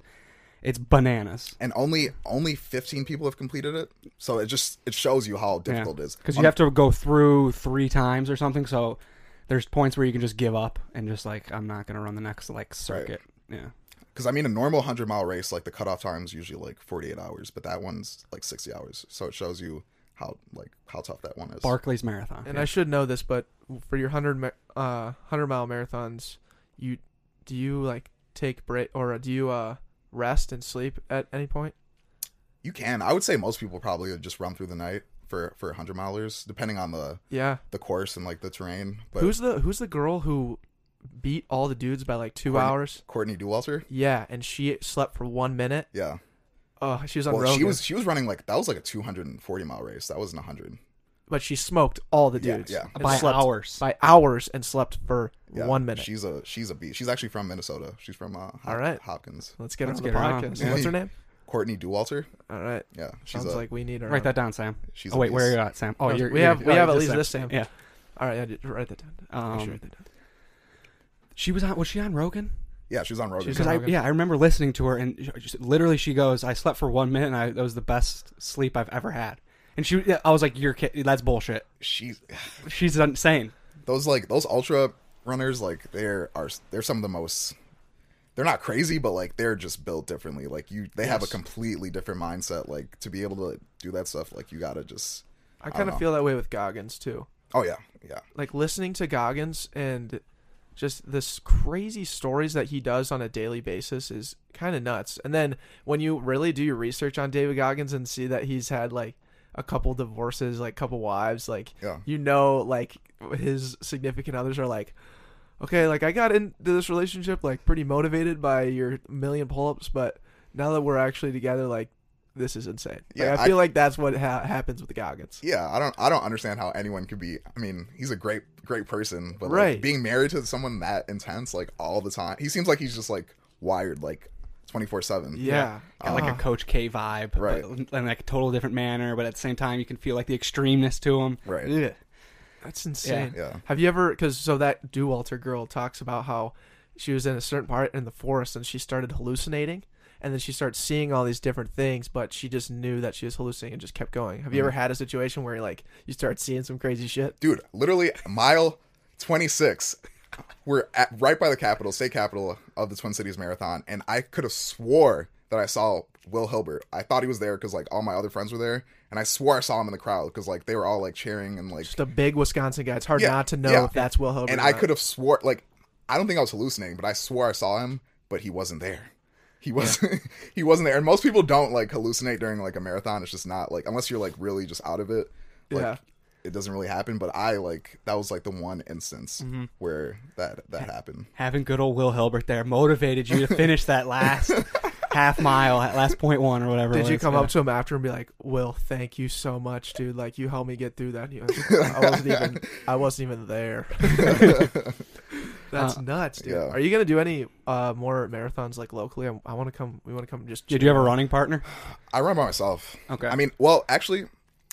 It's bananas. and only only 15 people have completed it so it just it shows you how difficult it is because you have to go through three times or something. So there's points where you can just give up and just like I'm not gonna run the next like circuit. Yeah, because i mean a normal 100 mile race like the cutoff time is usually like 48 hours but that one's like 60 hours so it shows you how like how tough that one is Barkley's Marathon. and yeah. I should know this, but for your hundred uh hundred mile marathons, you do you like take break or do you uh rest and sleep at any point? You can. I would say most people probably just run through the night for for 100 milers, depending on the Yeah. the course and like the terrain. But who's the Who's the girl who beat all the dudes by like two Courtney- hours? Courtney Dauwalter? Yeah, and she slept for one minute. Yeah. Oh, she was on Well, she was she was running like that was like a 240 mile race. That wasn't 100. But she smoked all the dudes. yeah. and by slept hours. by hours and slept for Yeah. one minute. She's a she's a beast. She's actually from Minnesota. She's from uh, Hop- All right. Hopkins. Let's get Let's her on the podcast. Yeah. What's her name? Courtney Dauwalter. All right. Yeah, she's Sounds a like we need her. Write on. that down, Sam. she's Oh a wait, where are you at, Sam? Oh, No, you're, we you're- have we oh, have at least Sam. this Sam. Yeah. All right, yeah, dude, write that down. Make sure you Um, write that down. She was on. Was she on Rogan? Yeah, she was on Rogan. She's Because I Rogan. yeah, I remember listening to her and she- just, literally she goes, "I slept for one minute and I, that was the best sleep I've ever had." And she, I was like, "You're kid- that's bullshit." She's She's insane. those like those ultra runners like they're are they're some of the most they're not crazy but like they're just built differently like you they have a Yes. completely different mindset like to be able to do that stuff like you gotta just I kind of feel that way with Goggins too. oh yeah yeah Like listening to Goggins and just this crazy stories that he does on a daily basis is kind of nuts. And then when you really do your research on David Goggins and see that he's had like a couple divorces, like couple wives, like Yeah. you know, like his significant others are like, okay, like I got into this relationship like pretty motivated by your million pull-ups, but now that we're actually together, like this is insane. Yeah, I I- feel like that's what ha- happens with the Goggins. yeah i don't i don't understand how anyone could be i mean he's a great great person but like, Right. being married to someone that intense like all the time he seems like he's just like wired like 24 7 Yeah, Got like a Ah. Coach K vibe, Right. But in like a total different manner, but at the same time, you can feel like the extremeness to him. Right. Ugh. That's insane. Yeah. Have you ever? Because so that Dauwalter girl talks about how she was in a certain part in the forest and she started hallucinating, and then she started seeing all these different things, but she just knew that she was hallucinating and just kept going. Have you Mm-hmm. ever had a situation where like you start seeing some crazy shit? dude literally mile 26 we're at right by the capital state capital of the twin cities marathon and i could have swore that i saw will hilbert i thought he was there because like all my other friends were there and i swore i saw him in the crowd because like they were all like cheering and like Just a big Wisconsin guy. It's hard Yeah, not to know yeah. if that's Will Hilbert. and i could have swore like i don't think i was hallucinating but i swore i saw him but he wasn't there he wasn't he wasn't there and most people don't like hallucinate during like a marathon it's just not like unless you're like really just out of it like Yeah. It doesn't really happen but i like that was like the one instance Mm-hmm. where that that happened Having good old Will Hilbert there motivated you to finish that last half mile, that last point one or whatever. Did you come Yeah. up to him after and be like, "Will, thank you so much, dude. Like you helped me get through that." He was like, I wasn't even, I wasn't even there. That's Uh, nuts, dude. yeah. Are you gonna do any uh, more marathons like locally? I, I want to come. We want to come. Just Did you have a running partner? i run by myself Okay. i mean well actually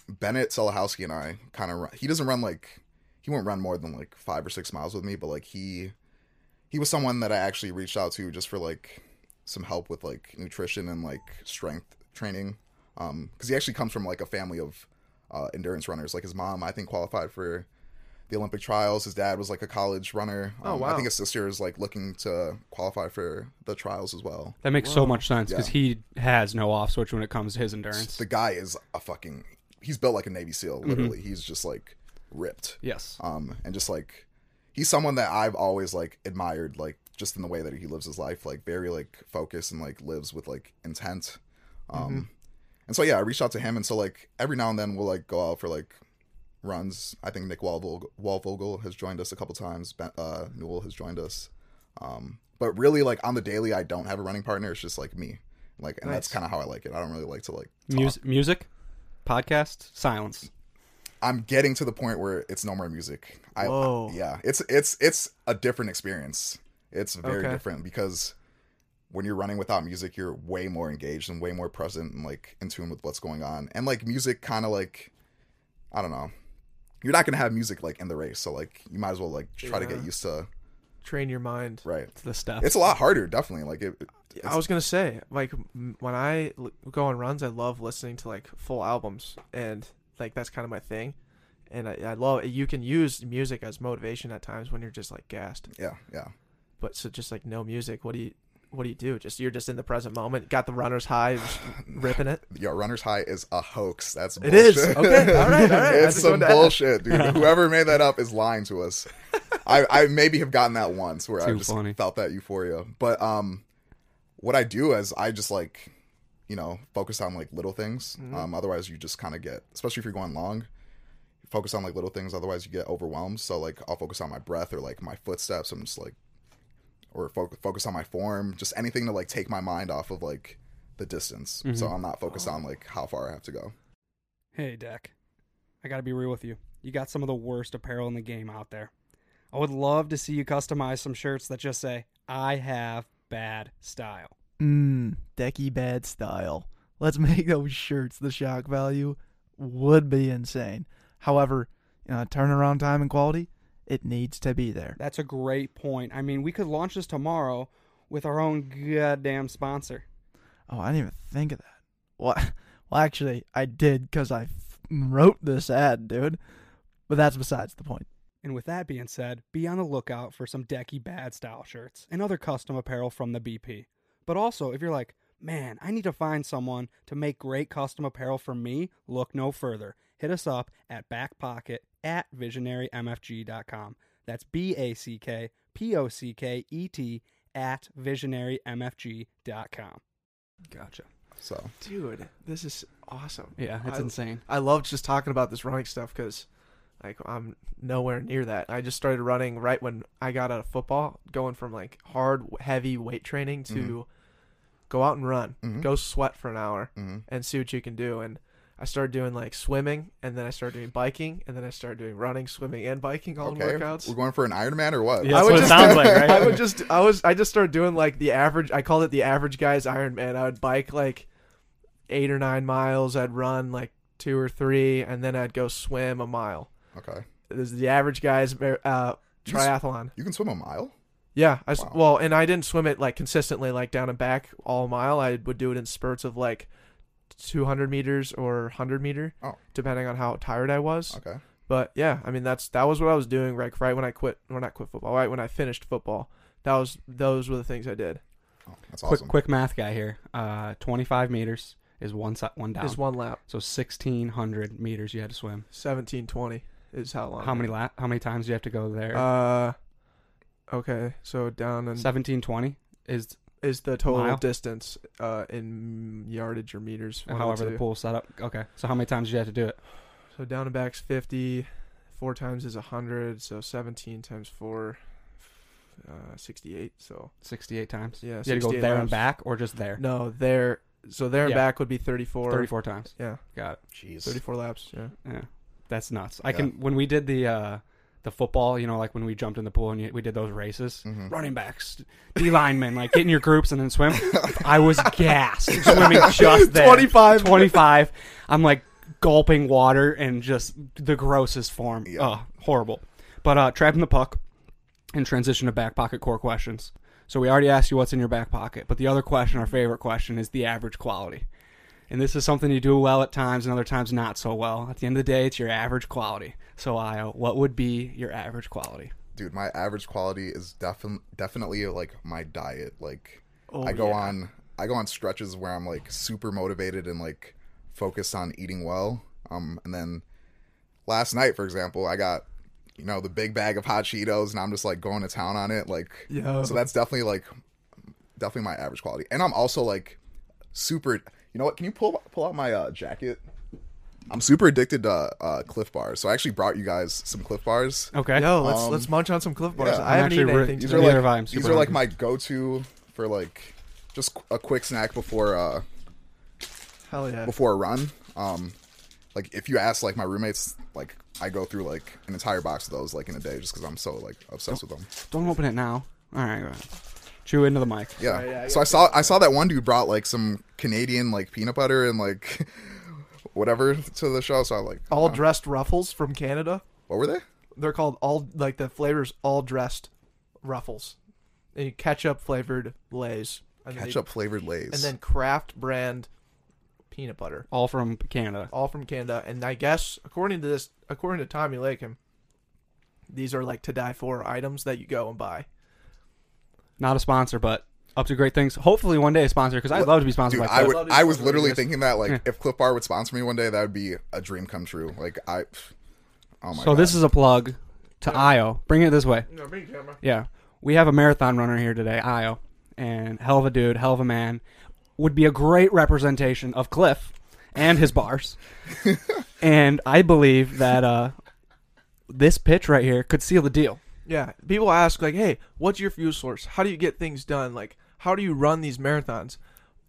bennett selahowski and i kind of run he doesn't run like he won't run more than like five or six miles with me but like he he was someone that i actually reached out to just for like some help with like nutrition and like strength training. Um because he actually comes from like a family of uh endurance runners. Like his mom i think qualified for the olympic trials. His dad was like a college runner. Oh, um, i think his sister is like looking to qualify for the trials as well. That makes so much sense because Yeah. he has no off switch when it comes to his endurance. the guy is a fucking he's built like a navy seal Mm-hmm. literally. He's just like ripped. Yes. um and just like he's someone that i've always like admired like just in the way that he lives his life like very like focused and like lives with like intent. Um Mm-hmm. and so yeah i reached out to him and so like every now and then we'll like go out for like runs. I think nick Walvogel, Walvogel has joined us a couple times. Ben, uh newell has joined us. Um but really like on the daily i don't have a running partner. It's just like me. Like and that's kind of how i like it. I don't really like to like. Music, music, podcast, silence. I'm getting to the point where it's no more music. I Whoa. yeah, it's it's it's a different experience. It's very Okay. different because when you're running without music, you're way more engaged and way more present and like in tune with what's going on. And like music kind of like I don't know. You're not to have music like in the race, so like you might as well like try to get used to train your mind. right. It's the stuff. It's a lot harder, definitely. Like it, it- I was gonna say, like m- when I l- go on runs, I love listening to like full albums, and like that's kind of my thing. And I, I love you can use music as motivation at times when you're just like gassed. yeah, yeah. But so just like no music, what do you what do you do? Just you're just in the present moment, got the runner's high, just ripping it. Yo, runner's high is a hoax. That's It is. Okay. All right. All right. It's some wanted to ask. bullshit, dude. Whoever made that up is lying to us. I, I maybe have gotten that once where I just funny. felt that euphoria. But um, what I do is I just like, you know, focus on like little things. Mm-hmm. Um, otherwise you just kind of get, especially if you're going long, focus on like little things. Otherwise you get overwhelmed. So like I'll focus on my breath or like my footsteps. I'm just like, or fo- focus on my form. Just anything to like take my mind off of like the distance. Mm-hmm. So I'm not focused on like how far I have to go. Hey, Deck. I gotta be real with you. You got some of the worst apparel in the game out there. I would love to see you customize some shirts that just say, I have bad style. Mmm, decky bad style. Let's make those shirts. The shock value would be insane. However, uh, turnaround time and quality, it needs to be there. That's a great point. I mean, we could launch this tomorrow. with our own goddamn sponsor. Oh, I didn't even think of that. What? Well, actually, I did because I f- wrote this ad, dude. But that's besides the point. And with that being said, be on the lookout for some decky bad style shirts and other custom apparel from the BP. But also, if you're like, man, I need to find someone to make great custom apparel for me, look no further. Hit us up at backpocket at visionarymfg.com. That's B A C K P O C K E T at visionarymfg.com. Gotcha. So Dude, this is awesome. Yeah, it's I- insane. I love just talking about this running stuff because, like, I'm nowhere near that. I just started running right when I got out of football, going from like hard, heavy weight training to Mhm. go out and run, Mhm. go sweat for an hour, mhm. and see what you can do. And I started doing like swimming, and then I started doing biking, and then I started doing running, swimming, and biking all in okay, workouts. we're going for an Ironman or what? Yeah. I That's would what it just, sounds like, right? I would just, I was, I just started doing like the average. I called it the average guy's Ironman. I would bike like eight or nine miles. I'd run like two or three, and then I'd go swim a mile. Okay, This is the average guy's mar- uh, You s- triathlon. you can swim a mile. Yeah, I s- Wow. well, and I didn't swim it like consistently, like down and back all mile. I would do it in spurts of like 200 meters or 100 meter, Oh. depending on how tired I was. Okay, But yeah, I mean that's that was what I was doing right right when I quit, or not quit football, right when I finished football. That was those were the things I did. oh, that's Quick, awesome. quick math guy here. Uh, 25 meters is one one down. Is one lap. So 1600 meters you had to swim. 1720 is how long. How many lap? How many times do you have to go there? Uh, okay, so down and 1720 is is the total Mile? distance uh in yardage or meters. however the the two. pool's set up. Okay. So how many times do you have to do it? So down and back's 50. Four times is 100. So 17 times four, uh, 68. So 68 times. yeah, You had to go 68 there and back or just there? No, there. So there and Yeah. back would be 34. 34 times. Yeah, Got it. Jeez. 34 laps. Yeah. Yeah. That's nuts. I can when we did the uh the football, you know, like when we jumped in the pool and you, we did those races, Mhm. running backs, D linemen, like get in your groups and then swim. I was gassed swimming just there. 25. 25. I'm like gulping water and just the grossest form. Yeah. Oh, horrible. But uh trapping the puck and transition to back pocket core questions. So we already asked you what's in your back pocket, but the other question, our favorite question, is the average quality. And this is something you do well at times and other times not so well. At the end of the day, it's your average quality. So, Ayo, what would be your average quality? Dude, my average quality is defi- definitely like my diet. Like Oh, I go yeah. on I go on stretches where I'm like super motivated and like focused on eating well. Um and then last night for example, I got you know the big bag of hot Cheetos and I'm just like going to town on it like Yeah. so that's definitely like definitely my average quality. And I'm also like super you know what? Can you pull pull out my uh, jacket? I'm super addicted to uh, Clif Bars, so I actually brought you guys some Clif Bars. Okay. Yo, let's Um, let's munch on some Clif Bars. yeah. I haven't actually eaten re- anything These today. are like have I. I'm these super are like my go-to for like just a quick snack before uh Hell yeah. before a run. Um, like if you ask like my roommates, like I go through like an entire box of those like in a day just because I'm so like obsessed with them. Don't open it now. All right, go ahead. Chew into the mic. Yeah. Right, yeah, I so I saw I saw that one dude brought like some Canadian like peanut butter and like whatever to the show. So I like All huh? dressed ruffles from Canada. What were they? They're called all like the flavors all dressed ruffles. And ketchup flavored lays. And then they- Ketchup flavored Lay's. and then Kraft brand peanut butter. All from Canada. all from Canada. And I guess according to this, according to Tommy Lakem, these are like to die for items that you go and buy. Not a sponsor, but up to great things. Hopefully one day a sponsor because I'd love to be sponsored Dude, by I would. I was literally thinking that like Yeah. if Clif Bar would sponsor me one day, that would be a dream come true. Like I. Oh my so god. this is a plug to Yeah. Ayo. Bring it this way. No, bring camera. Yeah. We have a marathon runner here today, Ayo. And hell of a dude, hell of a man. Would be a great representation of Cliff and his bars. and I believe that uh, this pitch right here could seal the deal. Yeah, people ask like, "Hey, what's your fuel source? How do you get things done? Like, how do you run these marathons?"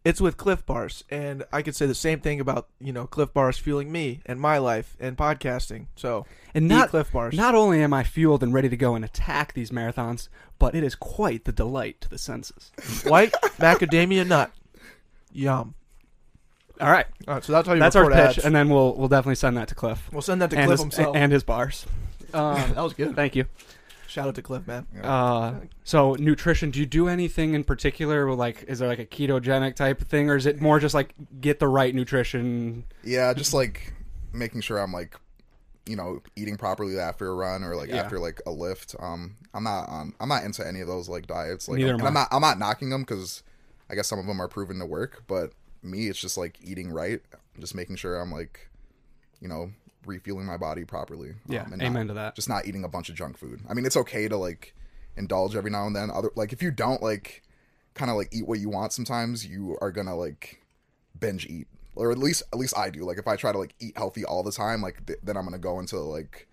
It's with Clif Bars, and I could say the same thing about you know Clif Bars fueling me and my life and podcasting. So And eat not Clif Bars. not only am I fueled and ready to go and attack these marathons, but it is quite the delight to the senses. white macadamia nut. Yum. All right. All right, so that's how you That's our report pitch, ads. and then we'll we'll definitely send that to Cliff we'll send that to and, Cliff his, himself. and his bars. Um, that was good. Thank you. Shout out to Cliff, man. Uh, so nutrition. Do you do anything in particular? Like, is there like a ketogenic type of thing, or is it more just like get the right nutrition? Yeah, just like making sure I'm like, you know, eating properly after a run or like Yeah. after like a lift. Um, I'm not on. I'm not into any of those like diets. Like, Neither and am I'm not. I'm not knocking them because I guess some of them are proven to work. But me, it's just like eating right, just making sure I'm like, you know, refueling my body properly. Yeah, um, and amen not- to that. Just not eating a bunch of junk food. I mean, it's okay to like indulge every now and then. Other like if you don't like kind of like eat what you want, sometimes you are gonna like binge eat or at least at least I do. Like if I try to like eat healthy all the time, like th- then I'm gonna go into like,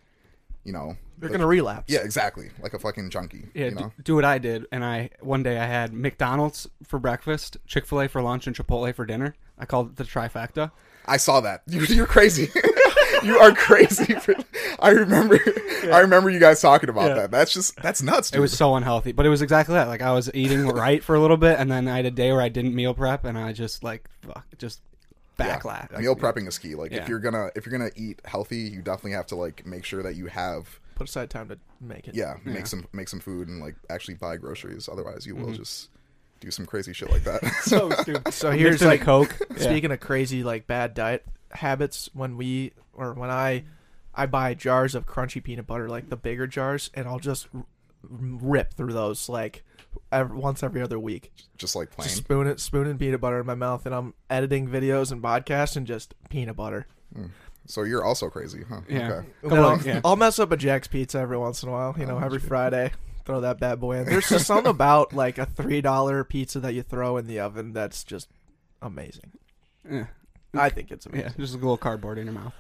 you know, You're like- gonna relapse. yeah, exactly, like a fucking junkie. Yeah, you know? do what I did, and I one day I had McDonald's for breakfast, Chick Fil A for lunch, and Chipotle for dinner. I called it the trifecta. I saw that. You, you're crazy. you are crazy. For, I remember. I remember you guys talking about Yeah. that. That's just that's nuts. Dude. It was so unhealthy, but it was exactly that. Like I was eating right for a little bit, and then I had a day where I didn't meal prep, and I just like fuck, just Yeah. backlash. Like, Meal prepping is key. Like Yeah. if you're gonna if you're gonna eat healthy, you definitely have to like make sure that you have Put aside time to make it. yeah, Yeah. make some make some food and like actually buy groceries. Otherwise, you will Mm-hmm. just do some crazy shit like that. so stupid. So here's like Coke. Yeah. Speaking of crazy like bad diet habits, when we or when I I buy jars of crunchy peanut butter, like the bigger jars, and I'll just r- rip through those like every, once every other week. just like plain. Just spoon it, spooning peanut butter in my mouth, and I'm editing videos and podcasts and just peanut butter. Hmm. So you're also crazy, huh? Yeah. Okay. And Couple I'll, yeah. I'll mess up a Jack's Pizza every once in a while. You know, oh, every Friday, throw that bad boy in. There's just something about like a three dollar pizza that you throw in the oven that's just amazing. Yeah. I think it's Yeah, amazing. just a little cardboard in your mouth.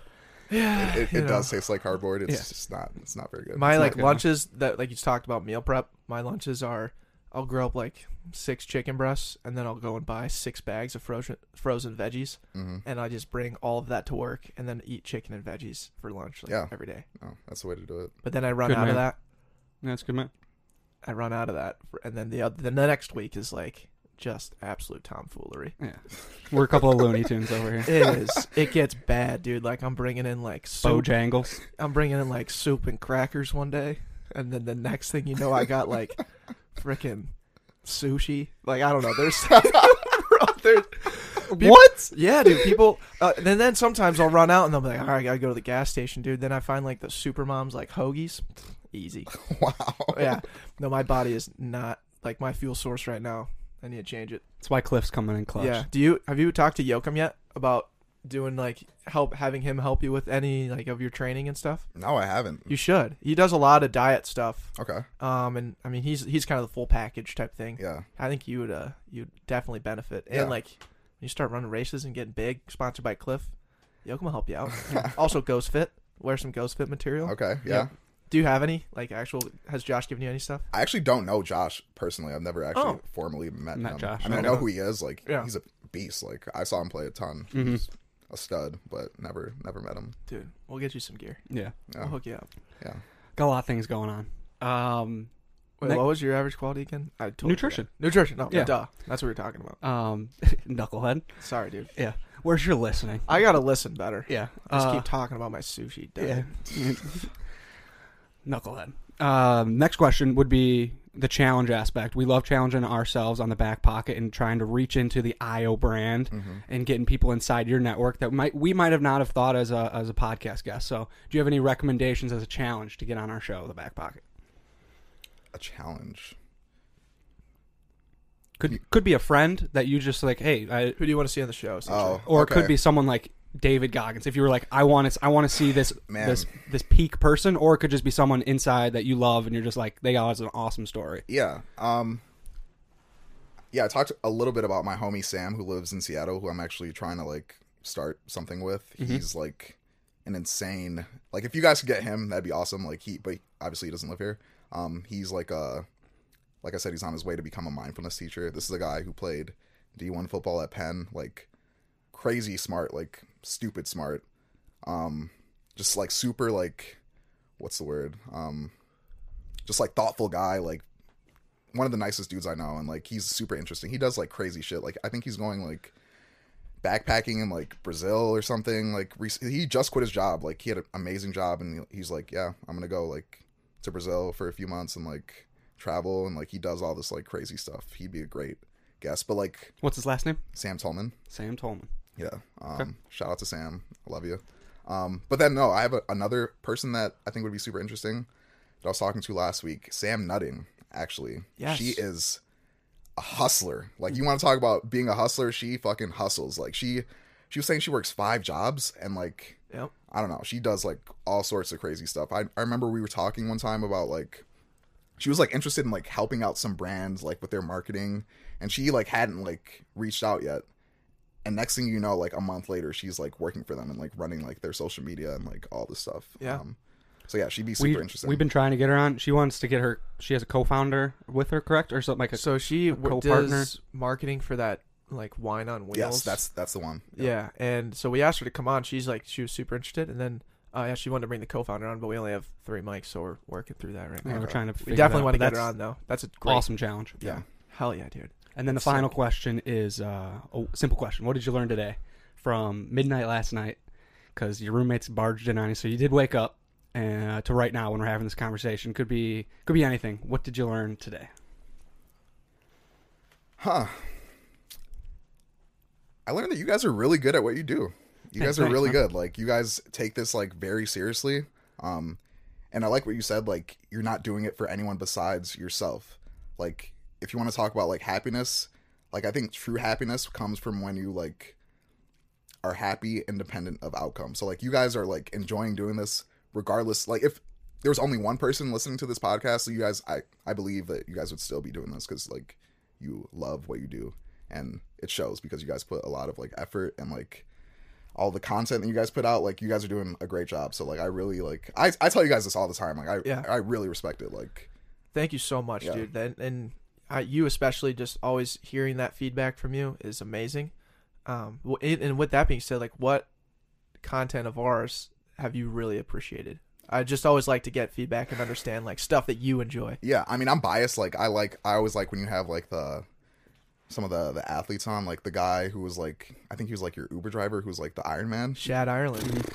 Yeah, It, you it does taste like cardboard. It's Yeah. just not. It's not very good. My not like good, lunches that like you talked about meal prep. My lunches are I'll grill up like six chicken breasts and then I'll go and buy six bags of frozen frozen veggies hmm and I just bring all of that to work and then eat chicken and veggies for lunch like Yeah. every day. Oh, that's the way to do it. But then I run Good out man. of that. Yeah, that's good, man. I run out of that for, and then the other, the next week is like just absolute tomfoolery. Yeah, we're a couple of Looney Tunes over here. It is. it gets bad, dude. Like I'm bringing in like soup. Bojangles. I'm bringing in like soup and crackers one day, and then the next thing you know, I got like freaking sushi. Like I don't know. There's, there's What? yeah, dude. People. Uh, and then sometimes I'll run out and they'll be like, "All right, I gotta go to the gas station, dude." Then I find like the super moms like hoagies. Easy. Wow. Yeah. No, my body is not like my fuel source right now. I need to change it. That's why Cliff's coming in clutch. Yeah. Do you have you talked to Yoakum yet about doing like help having him help you with any like of your training and stuff? No, I haven't. You should. He does a lot of diet stuff. Okay. Um, and I mean he's he's kind of the full package type thing. Yeah. I think you would uh you'd definitely benefit. And Yeah. like when you start running races and getting big, sponsored by Cliff, Yoakum will help you out. also, Ghost Fit. Wear some Ghost Fit material. Okay. Yeah. Yeah. Do you have any like actual? Has Josh given you any stuff? I actually don't know Josh personally. I've never actually Oh. formally met, Met him. Josh. I mean, I know who he is. Like, Yeah. he's a beast. Like, I saw him play a ton. Mhm. He's a stud, but never, never met him. Dude, we'll get you some gear. Yeah, Yeah. We'll hook you up. Yeah. got a lot of things going on. Um, Wait, Ne- what was your average quality again? I totally Nutrition. forgot. Nutrition. No, Yeah. duh. That's what we are talking about. um, knucklehead. Sorry, dude. Yeah, where's your listening? I gotta listen better. Yeah, Just uh, keep talking about my sushi. yeah. Dude. Knucklehead. Um, next question would be the challenge aspect. We love challenging ourselves on the back pocket and trying to reach into the Ayo brand Mm-hmm. and getting people inside your network that might we might have not have thought as a as a podcast guest. So, do you have any recommendations as a challenge to get on our show, the back pocket? A challenge. Could could be a friend that you just like, hey, I, Who do you want to see on the show? Oh, or it could be someone like David Goggins. If you were like, I want to, I want to see this Man. this this peak person, or it could just be someone inside that you love, and you're just like, they got an awesome story. Yeah. Um. Yeah, I talked a little bit about my homie Sam, who lives in Seattle, who I'm actually trying to like start something with. He's like an insane. Like, if you guys could get him, that'd be awesome. Like he, but obviously he doesn't live here. Um, he's like a, like I said, he's on his way to become a mindfulness teacher. This is a guy who played D1 football at Penn, like crazy smart, like stupid smart. Um, just like super like, what's the word? Um, just like thoughtful guy, like one of the nicest dudes I know, and like he's super interesting. He does like crazy shit. Like I think he's going like backpacking in like Brazil or something. Like he just quit his job. Like he had an amazing job, and he's like, yeah, I'm gonna go like to Brazil for a few months and like travel and like he does all this like crazy stuff. He'd be a great guest. But like What's his last name? Sam Tolman, Sam Tolman. Yeah. Um, Shout out to Sam. I love you. Um, but then no, I have a, another person that I think would be super interesting that I was talking to last week. Sam Nutting, actually. Yes. She is a hustler. Like you want to talk about being a hustler? She fucking hustles. Like she, she was saying she works five jobs and like Yep. I don't know. She does like all sorts of crazy stuff. I I remember we were talking one time about like she was like interested in like helping out some brands like with their marketing and she like hadn't like reached out yet. And next thing you know, like a month later, she's like working for them and like running like their social media and like all this stuff. Yeah. Um, so yeah, she'd be super We, interesting. we've been trying to get her on. She wants to get her. She has a co-founder with her, correct, or something like a. So she w- co-partner? does marketing for that like wine on wheels. yes, that's that's the one. yeah. And so we asked her to come on. She's like she was super interested, and then uh, yeah, she wanted to bring the co-founder on, but we only have three mics, so we're working through that right yeah, now. we're trying to. We definitely it want to get her on though. That's a great. Awesome challenge. Yeah. Hell yeah, dude. And then the final question is uh, a simple question. What did you learn today from midnight last night? Because your roommates barged in on you, so you did wake up. And uh, to right now, when we're having this conversation, could be could be anything. What did you learn today? Huh. I learned that you guys are really good at what you do. You guys are really good. Like you guys take this like very seriously. Um and I like what you said like you're not doing it for anyone besides yourself. Like if you want to talk about like happiness, like I think true happiness comes from when you like are happy independent of outcome. So like you guys are like enjoying doing this regardless like if there was only one person listening to this podcast, so you guys I I believe that you guys would still be doing this cuz like you love what you do and it shows because you guys put a lot of like effort and like all the content that you guys put out like you guys are doing a great job so like i really like i, I tell you guys this all the time like i Yeah. i really respect it like Thank you so much, Yeah. dude. And, and I, you especially just always hearing that feedback from you is amazing. Um, and and with that being said, like what content of ours have you really appreciated? I just always like to get feedback and understand like stuff that you enjoy. yeah i mean i'm biased like i like i always like when you have like the some of the the athletes on like the guy who was like i think he was like your uber driver who was like the iron man Shad Ireland.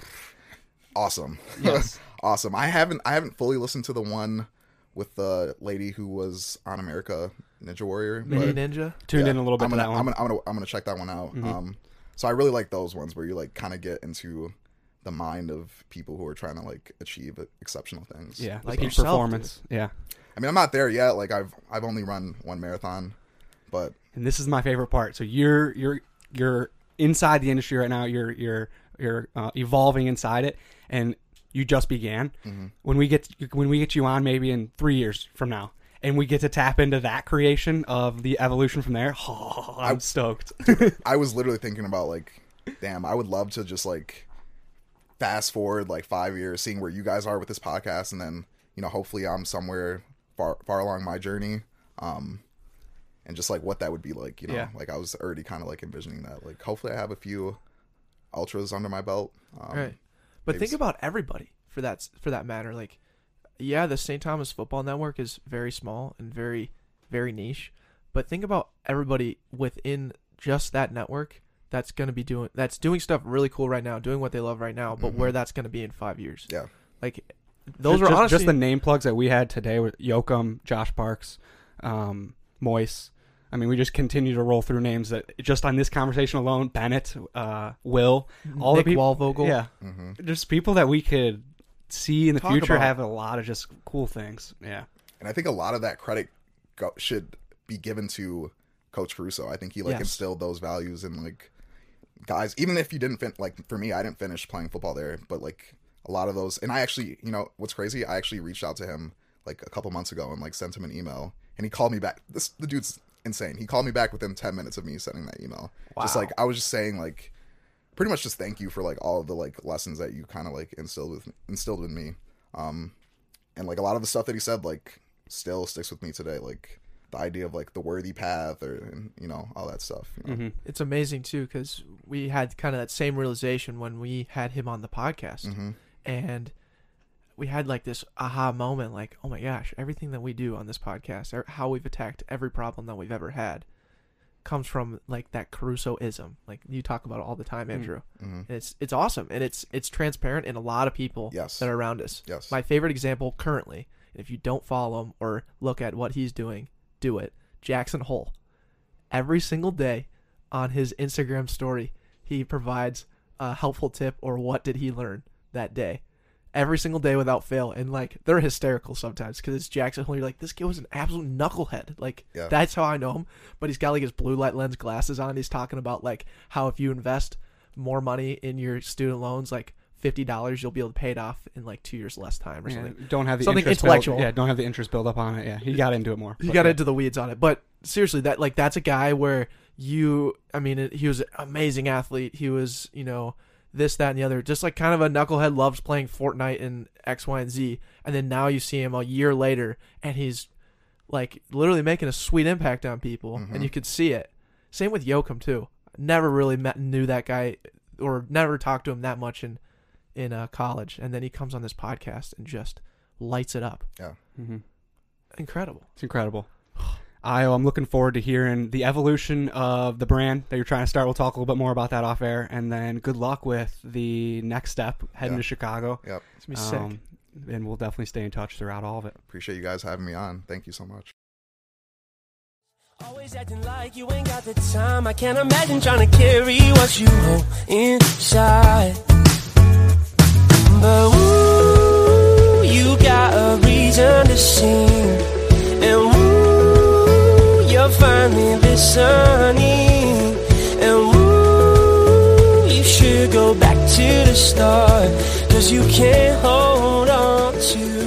awesome Yes. awesome i haven't i haven't fully listened to the one with the lady who was on america ninja warrior Mini Ninja. Tuned Yeah, in a little bit I'm gonna, that one. I'm gonna, I'm gonna, I'm gonna check that one out. Um, so I really like those ones where you like kind of get into the mind of people who are trying to like achieve exceptional things. yeah, Like like peak yourself, performance. Yeah. I mean, I'm not there yet. Like I've, I've only run one marathon, but and this is my favorite part. So you're you're you're inside the industry right now. You're you're you're uh, evolving inside it, and you just began. When we get when we get you on, maybe in three years from now, and we get to tap into that creation of the evolution from there. Oh, I'm stoked. I was literally thinking about like, damn, I would love to just like fast forward like five years, seeing where you guys are with this podcast, and then you know, hopefully, I'm somewhere far, far along my journey. Um, and just like what that would be like, you know, Yeah. like I was already kind of like envisioning that. Like, hopefully, I have a few ultras under my belt. Um, right. But maybe think s- about everybody for that for that matter. Like, yeah, the St. Thomas Football Network is very small and very very niche. But think about everybody within just that network that's going to be doing that's doing stuff really cool right now, doing what they love right now. But where that's going to be in five years. Yeah. Like, those just, are just, honestly just the name plugs that we had today with Yoakum, Josh Parks, um, Moise. I mean, we just continue to roll through names that just on this conversation alone, Bennett, uh, Will, all Nick the people, Walvogel. yeah, mhm. just people that we could see in the Talk future about- have a lot of just cool things. Yeah, And I think a lot of that credit go- should be given to Coach Caruso. I think he like Yes. instilled those values in like guys. Even if you didn't fin- like for me, I didn't finish playing football there, but like a lot of those. And I actually, you know, what's crazy? I actually reached out to him like a couple months ago and like sent him an email, and he called me back. This the dude's insane. He called me back within ten minutes of me sending that email. Just like I was just saying like pretty much just thank you for like all of the like lessons that you kind of like instilled with instilled in me um and like a lot of the stuff that he said like still sticks with me today like the idea of like the worthy path or and, you know all that stuff you know? It's amazing too because we had kind of that same realization when we had him on the podcast, Mm-hmm. and we had like this aha moment, like, oh my gosh, everything that we do on this podcast, or how we've attacked every problem that we've ever had, comes from like that Caruso-ism, like you talk about it all the time, Andrew. Mhm. And it's it's awesome, and it's it's transparent in a lot of people Yes. that are around us. Yes. My favorite example currently if you don't follow him or look at what he's doing, do it. Jackson Hole. Every single day on his Instagram story, he provides a helpful tip or what did he learn that day. Every single day without fail. And like, they're hysterical sometimes because it's Jackson Hole. You're like, this kid was an absolute knucklehead. Like, Yeah. that's how I know him. But he's got like his blue light lens glasses on. He's talking about like how if you invest more money in your student loans, like fifty dollars, you'll be able to pay it off in like two years less time or Yeah, something. don't have the Something interest intellectual. Build, yeah, don't have the interest build up on it. Yeah, he got into it more. He got yeah. into the weeds on it, but seriously, that like that's a guy where you, I mean, it, he was an amazing athlete. He was, you know, this, that, and the other. Just like kind of a knucklehead, loves playing Fortnite and X, Y, and Z. And then now you see him a year later, and he's like literally making a sweet impact on people, and you could see it. Same with Yoakum too. Never really met knew that guy, or never talked to him that much in in uh, college, and then he comes on this podcast and just lights it up. Yeah. Mm-hmm. Incredible. It's incredible. Ayo, I'm looking forward to hearing the evolution of the brand that you're trying to start. We'll talk a little bit more about that off air, and then good luck with the next step heading Yeah. to Chicago. Yep. It's gonna be sick. Um, and we'll definitely stay in touch throughout all of it. Appreciate you guys having me on. Thank you so much. Always acting like you ain't got the time. I can't imagine trying to carry what you hold inside. But ooh, you got a reason to sing. And you're finally listening. And ooh, you should go back to the start. Cause you can't hold on to